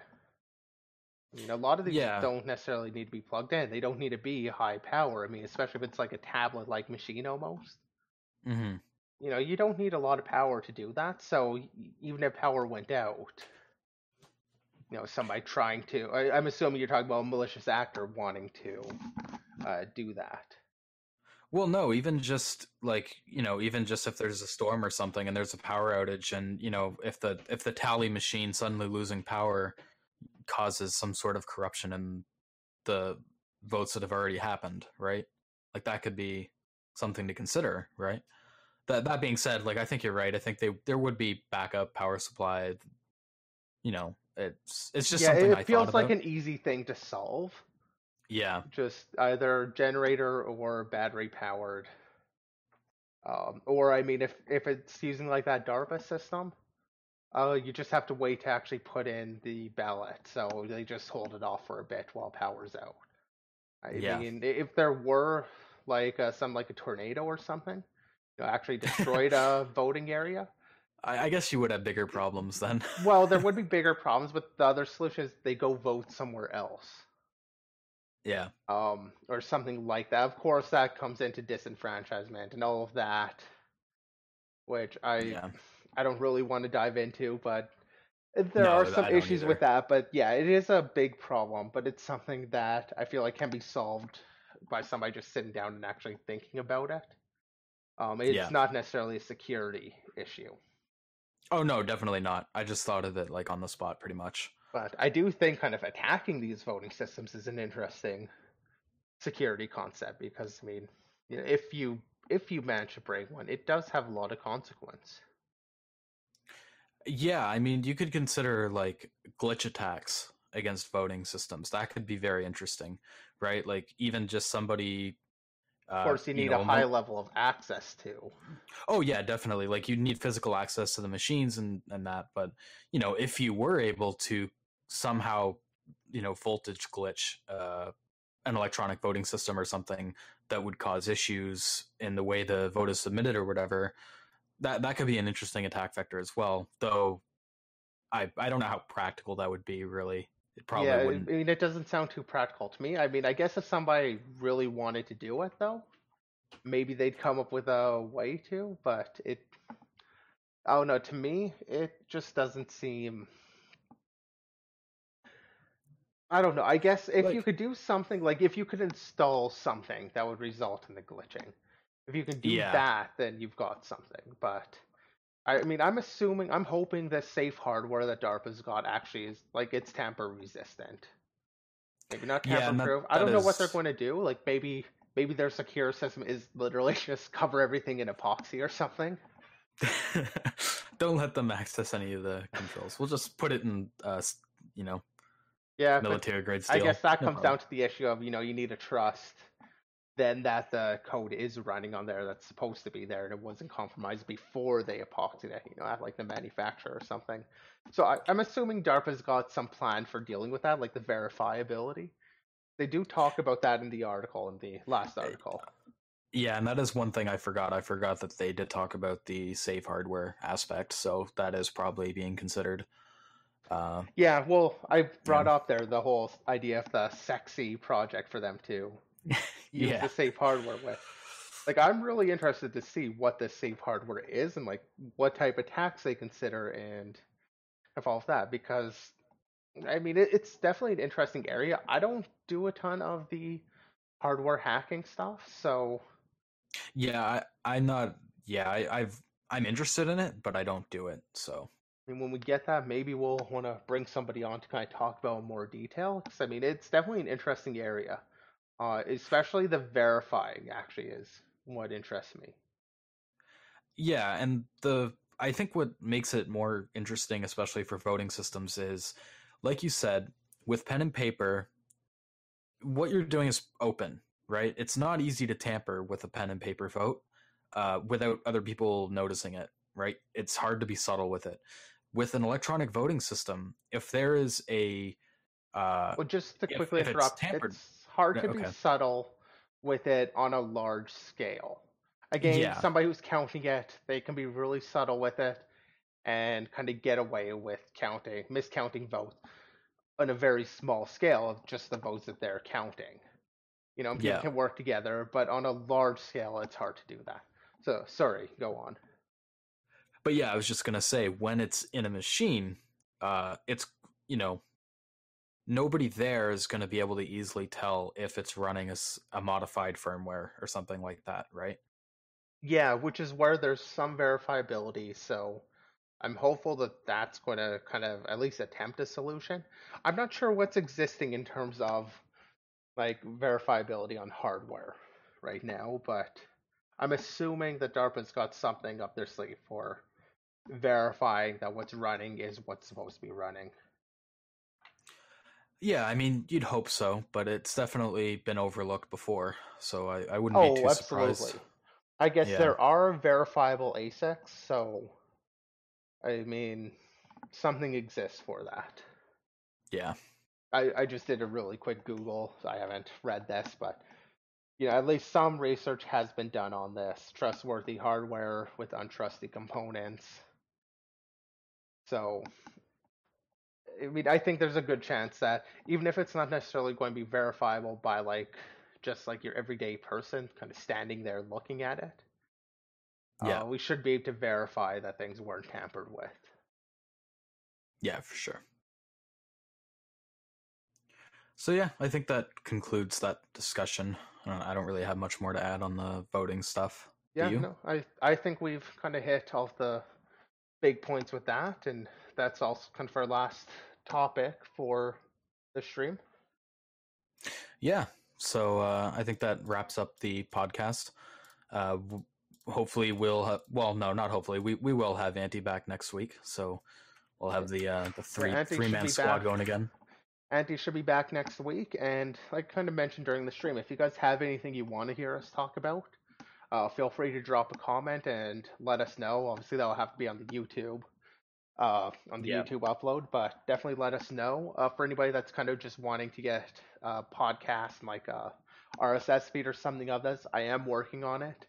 I mean, a lot of these Yeah. don't necessarily need to be plugged in. They don't need to be high power. I mean, especially if it's like a tablet-like machine almost. mhm. You know, you don't need a lot of power to do that. So even if power went out, you know, somebody trying to, I, I'm assuming you're talking about a malicious actor wanting to uh, do that. Well, no, even just like, you know, even just if there's a storm or something and there's a power outage and, you know, if the if the tally machine suddenly losing power causes some sort of corruption in the votes that have already happened, right? Like that could be something to consider, right? That that being said, like I think you're right. I think they there would be backup power supply. You know, it's it's just yeah, it I feels like an easy thing to solve. Yeah, just either generator or battery powered. Um, or I mean, if if it's using like that DARPA system, uh, you just have to wait to actually put in the ballot. So they just hold it off for a bit while power's out. I Yeah. mean, if there were like uh, some like a tornado or something, you know, actually destroyed a voting area, I, I guess you would have bigger problems then. well, there would be bigger problems. But the other solution is they go vote somewhere else. yeah, um, or something like that. Of course, that comes into disenfranchisement and all of that, which I yeah, I don't really want to dive into, but there No, are some issues with that. But yeah, it is a big problem, but it's something that I feel like can be solved by somebody just sitting down and actually thinking about it. Um, it's Yeah. not necessarily a security issue. Oh no, definitely not. I just thought of it like on the spot, pretty much. But I do think kind of attacking these voting systems is an interesting security concept because I mean, you know, if you if you manage to break one, it does have a lot of consequence. Yeah, I mean, you could consider like glitch attacks against voting systems. That could be very interesting, right? Like even just somebody. Uh, Of course, you need know, a high level of access to. Oh yeah, definitely. Like you need physical access to the machines and and that. But you know, if you were able to somehow, you know, voltage glitch uh, an electronic voting system or something that would cause issues in the way the vote is submitted or whatever, that that could be an interesting attack vector as well. Though, I I don't know how practical that would be. Really, it probably yeah, I wouldn't. mean, it doesn't sound too practical to me. I mean, I guess if somebody really wanted to do it, though, maybe they'd come up with a way to. But it, I don't know. To me, it just doesn't seem. I don't know. I guess if you could do something like if you could install something that would result in the glitching. If you can do Yeah. that, then you've got something. But I I mean, I'm assuming, I'm hoping the safe hardware that DARPA's got actually is like it's tamper resistant. Maybe not Yeah, tamper that- proof. I don't know what they're going to do. Like maybe maybe their secure system is literally just cover everything in epoxy or something. don't let them access any of the controls. We'll just put it in, uh, you know, Yeah, military grade steel. I guess that No comes problem. down to the issue of you know you need a trust then that the code is running on there that's supposed to be there and it wasn't compromised before they epoxied it, you know, at like the manufacturer or something. So I, am assuming DARPA's got some plan for dealing with that, like the verifiability. They do talk about that in the article, in the last article. Yeah, and that is one thing I forgot. I forgot that they did talk about the safe hardware aspect, so that is probably being considered. Uh, yeah, well, I brought yeah. up there the whole idea of the sexy project for them to use yeah. the safe hardware with. Like, I'm really interested to see what the safe hardware is and like what type of attacks they consider and all of that because I mean it, it's definitely an interesting area. I don't do a ton of the hardware hacking stuff, so yeah, I, I'm not. Yeah, I, I've I'm interested in it, but I don't do it. So I mean, when we get that, maybe we'll want to bring somebody on to kind of talk about in more detail. Because I mean, it's definitely an interesting area. Uh, especially the verifying actually is what interests me. Yeah, and the I think what makes it more interesting, especially for voting systems, is like you said, with pen and paper, what you're doing is open, right? It's not easy to tamper with a pen and paper vote uh, without other people noticing it, right? It's hard to be subtle with it. With an electronic voting system, if there is a uh, well, just to quickly if, interrupt, if it's, tampered, it's hard to okay. be subtle with it on a large scale. Again, yeah. somebody who's counting it, they can be really subtle with it and kind of get away with counting, miscounting votes on a very small scale of just the votes that they're counting. You know, people yeah. can work together, but on a large scale, it's hard to do that. So, sorry, go on. But yeah, I was just gonna say when it's in a machine, uh, it's you know, nobody there is going to be able to easily tell if it's running a, a modified firmware or something like that, right? Yeah, which is where there's some verifiability. So I'm hopeful that that's going to kind of at least attempt a solution. I'm not sure what's existing in terms of like verifiability on hardware right now, but I'm assuming that DARPA's got something up their sleeve for verifying that what's running is what's supposed to be running. Yeah, I mean, you'd hope so, but it's definitely been overlooked before, so I, I wouldn't oh, be too absolutely. surprised. I guess yeah. there are verifiable ASICs, so I mean, something exists for that. Yeah. I, I just did a really quick Google. I haven't read this, but you know, at least some research has been done on this. Trustworthy hardware with untrusty components. So, I mean, I think there's a good chance that even if it's not necessarily going to be verifiable by like just like your everyday person kind of standing there looking at it, yeah, uh, we should be able to verify that things weren't tampered with. Yeah, for sure. So yeah, I think that concludes that discussion. Uh, I don't really have much more to add on the voting stuff. Yeah, no, I I think we've kind of hit all the big points with that, and that's also kind of our last topic for the stream. Yeah, so uh, I think that wraps up the podcast. Uh, hopefully, we'll have, well, no, not hopefully. We we will have Anti back next week, so we'll have the uh, the three yeah, three man squad back. going again. Andy should be back next week, and like kind of mentioned during the stream, if you guys have anything you want to hear us talk about, uh, feel free to drop a comment and let us know. Obviously, that'll have to be on the YouTube, uh, on the yeah. YouTube upload, but definitely let us know. Uh, for anybody that's kind of just wanting to get a podcast like a RSS feed or something of this, I am working on it.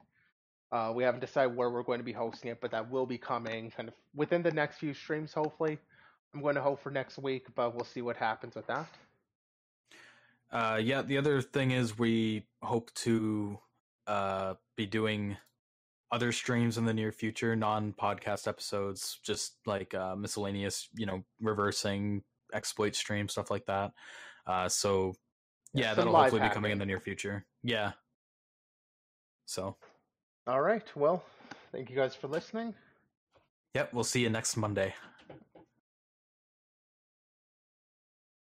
Uh, we haven't decided where we're going to be hosting it, but that will be coming kind of within the next few streams, hopefully. I'm going to hope for next week, but we'll see what happens with that. Uh, yeah, the other thing is we hope to uh, be doing other streams in the near future, non-podcast episodes, just like uh, miscellaneous, you know, reversing exploit stream stuff like that. Uh, so yeah, yeah that'll hopefully hacking. be coming in the near future. Yeah. So. All right. Well, thank you guys for listening. Yep. We'll see you next Monday.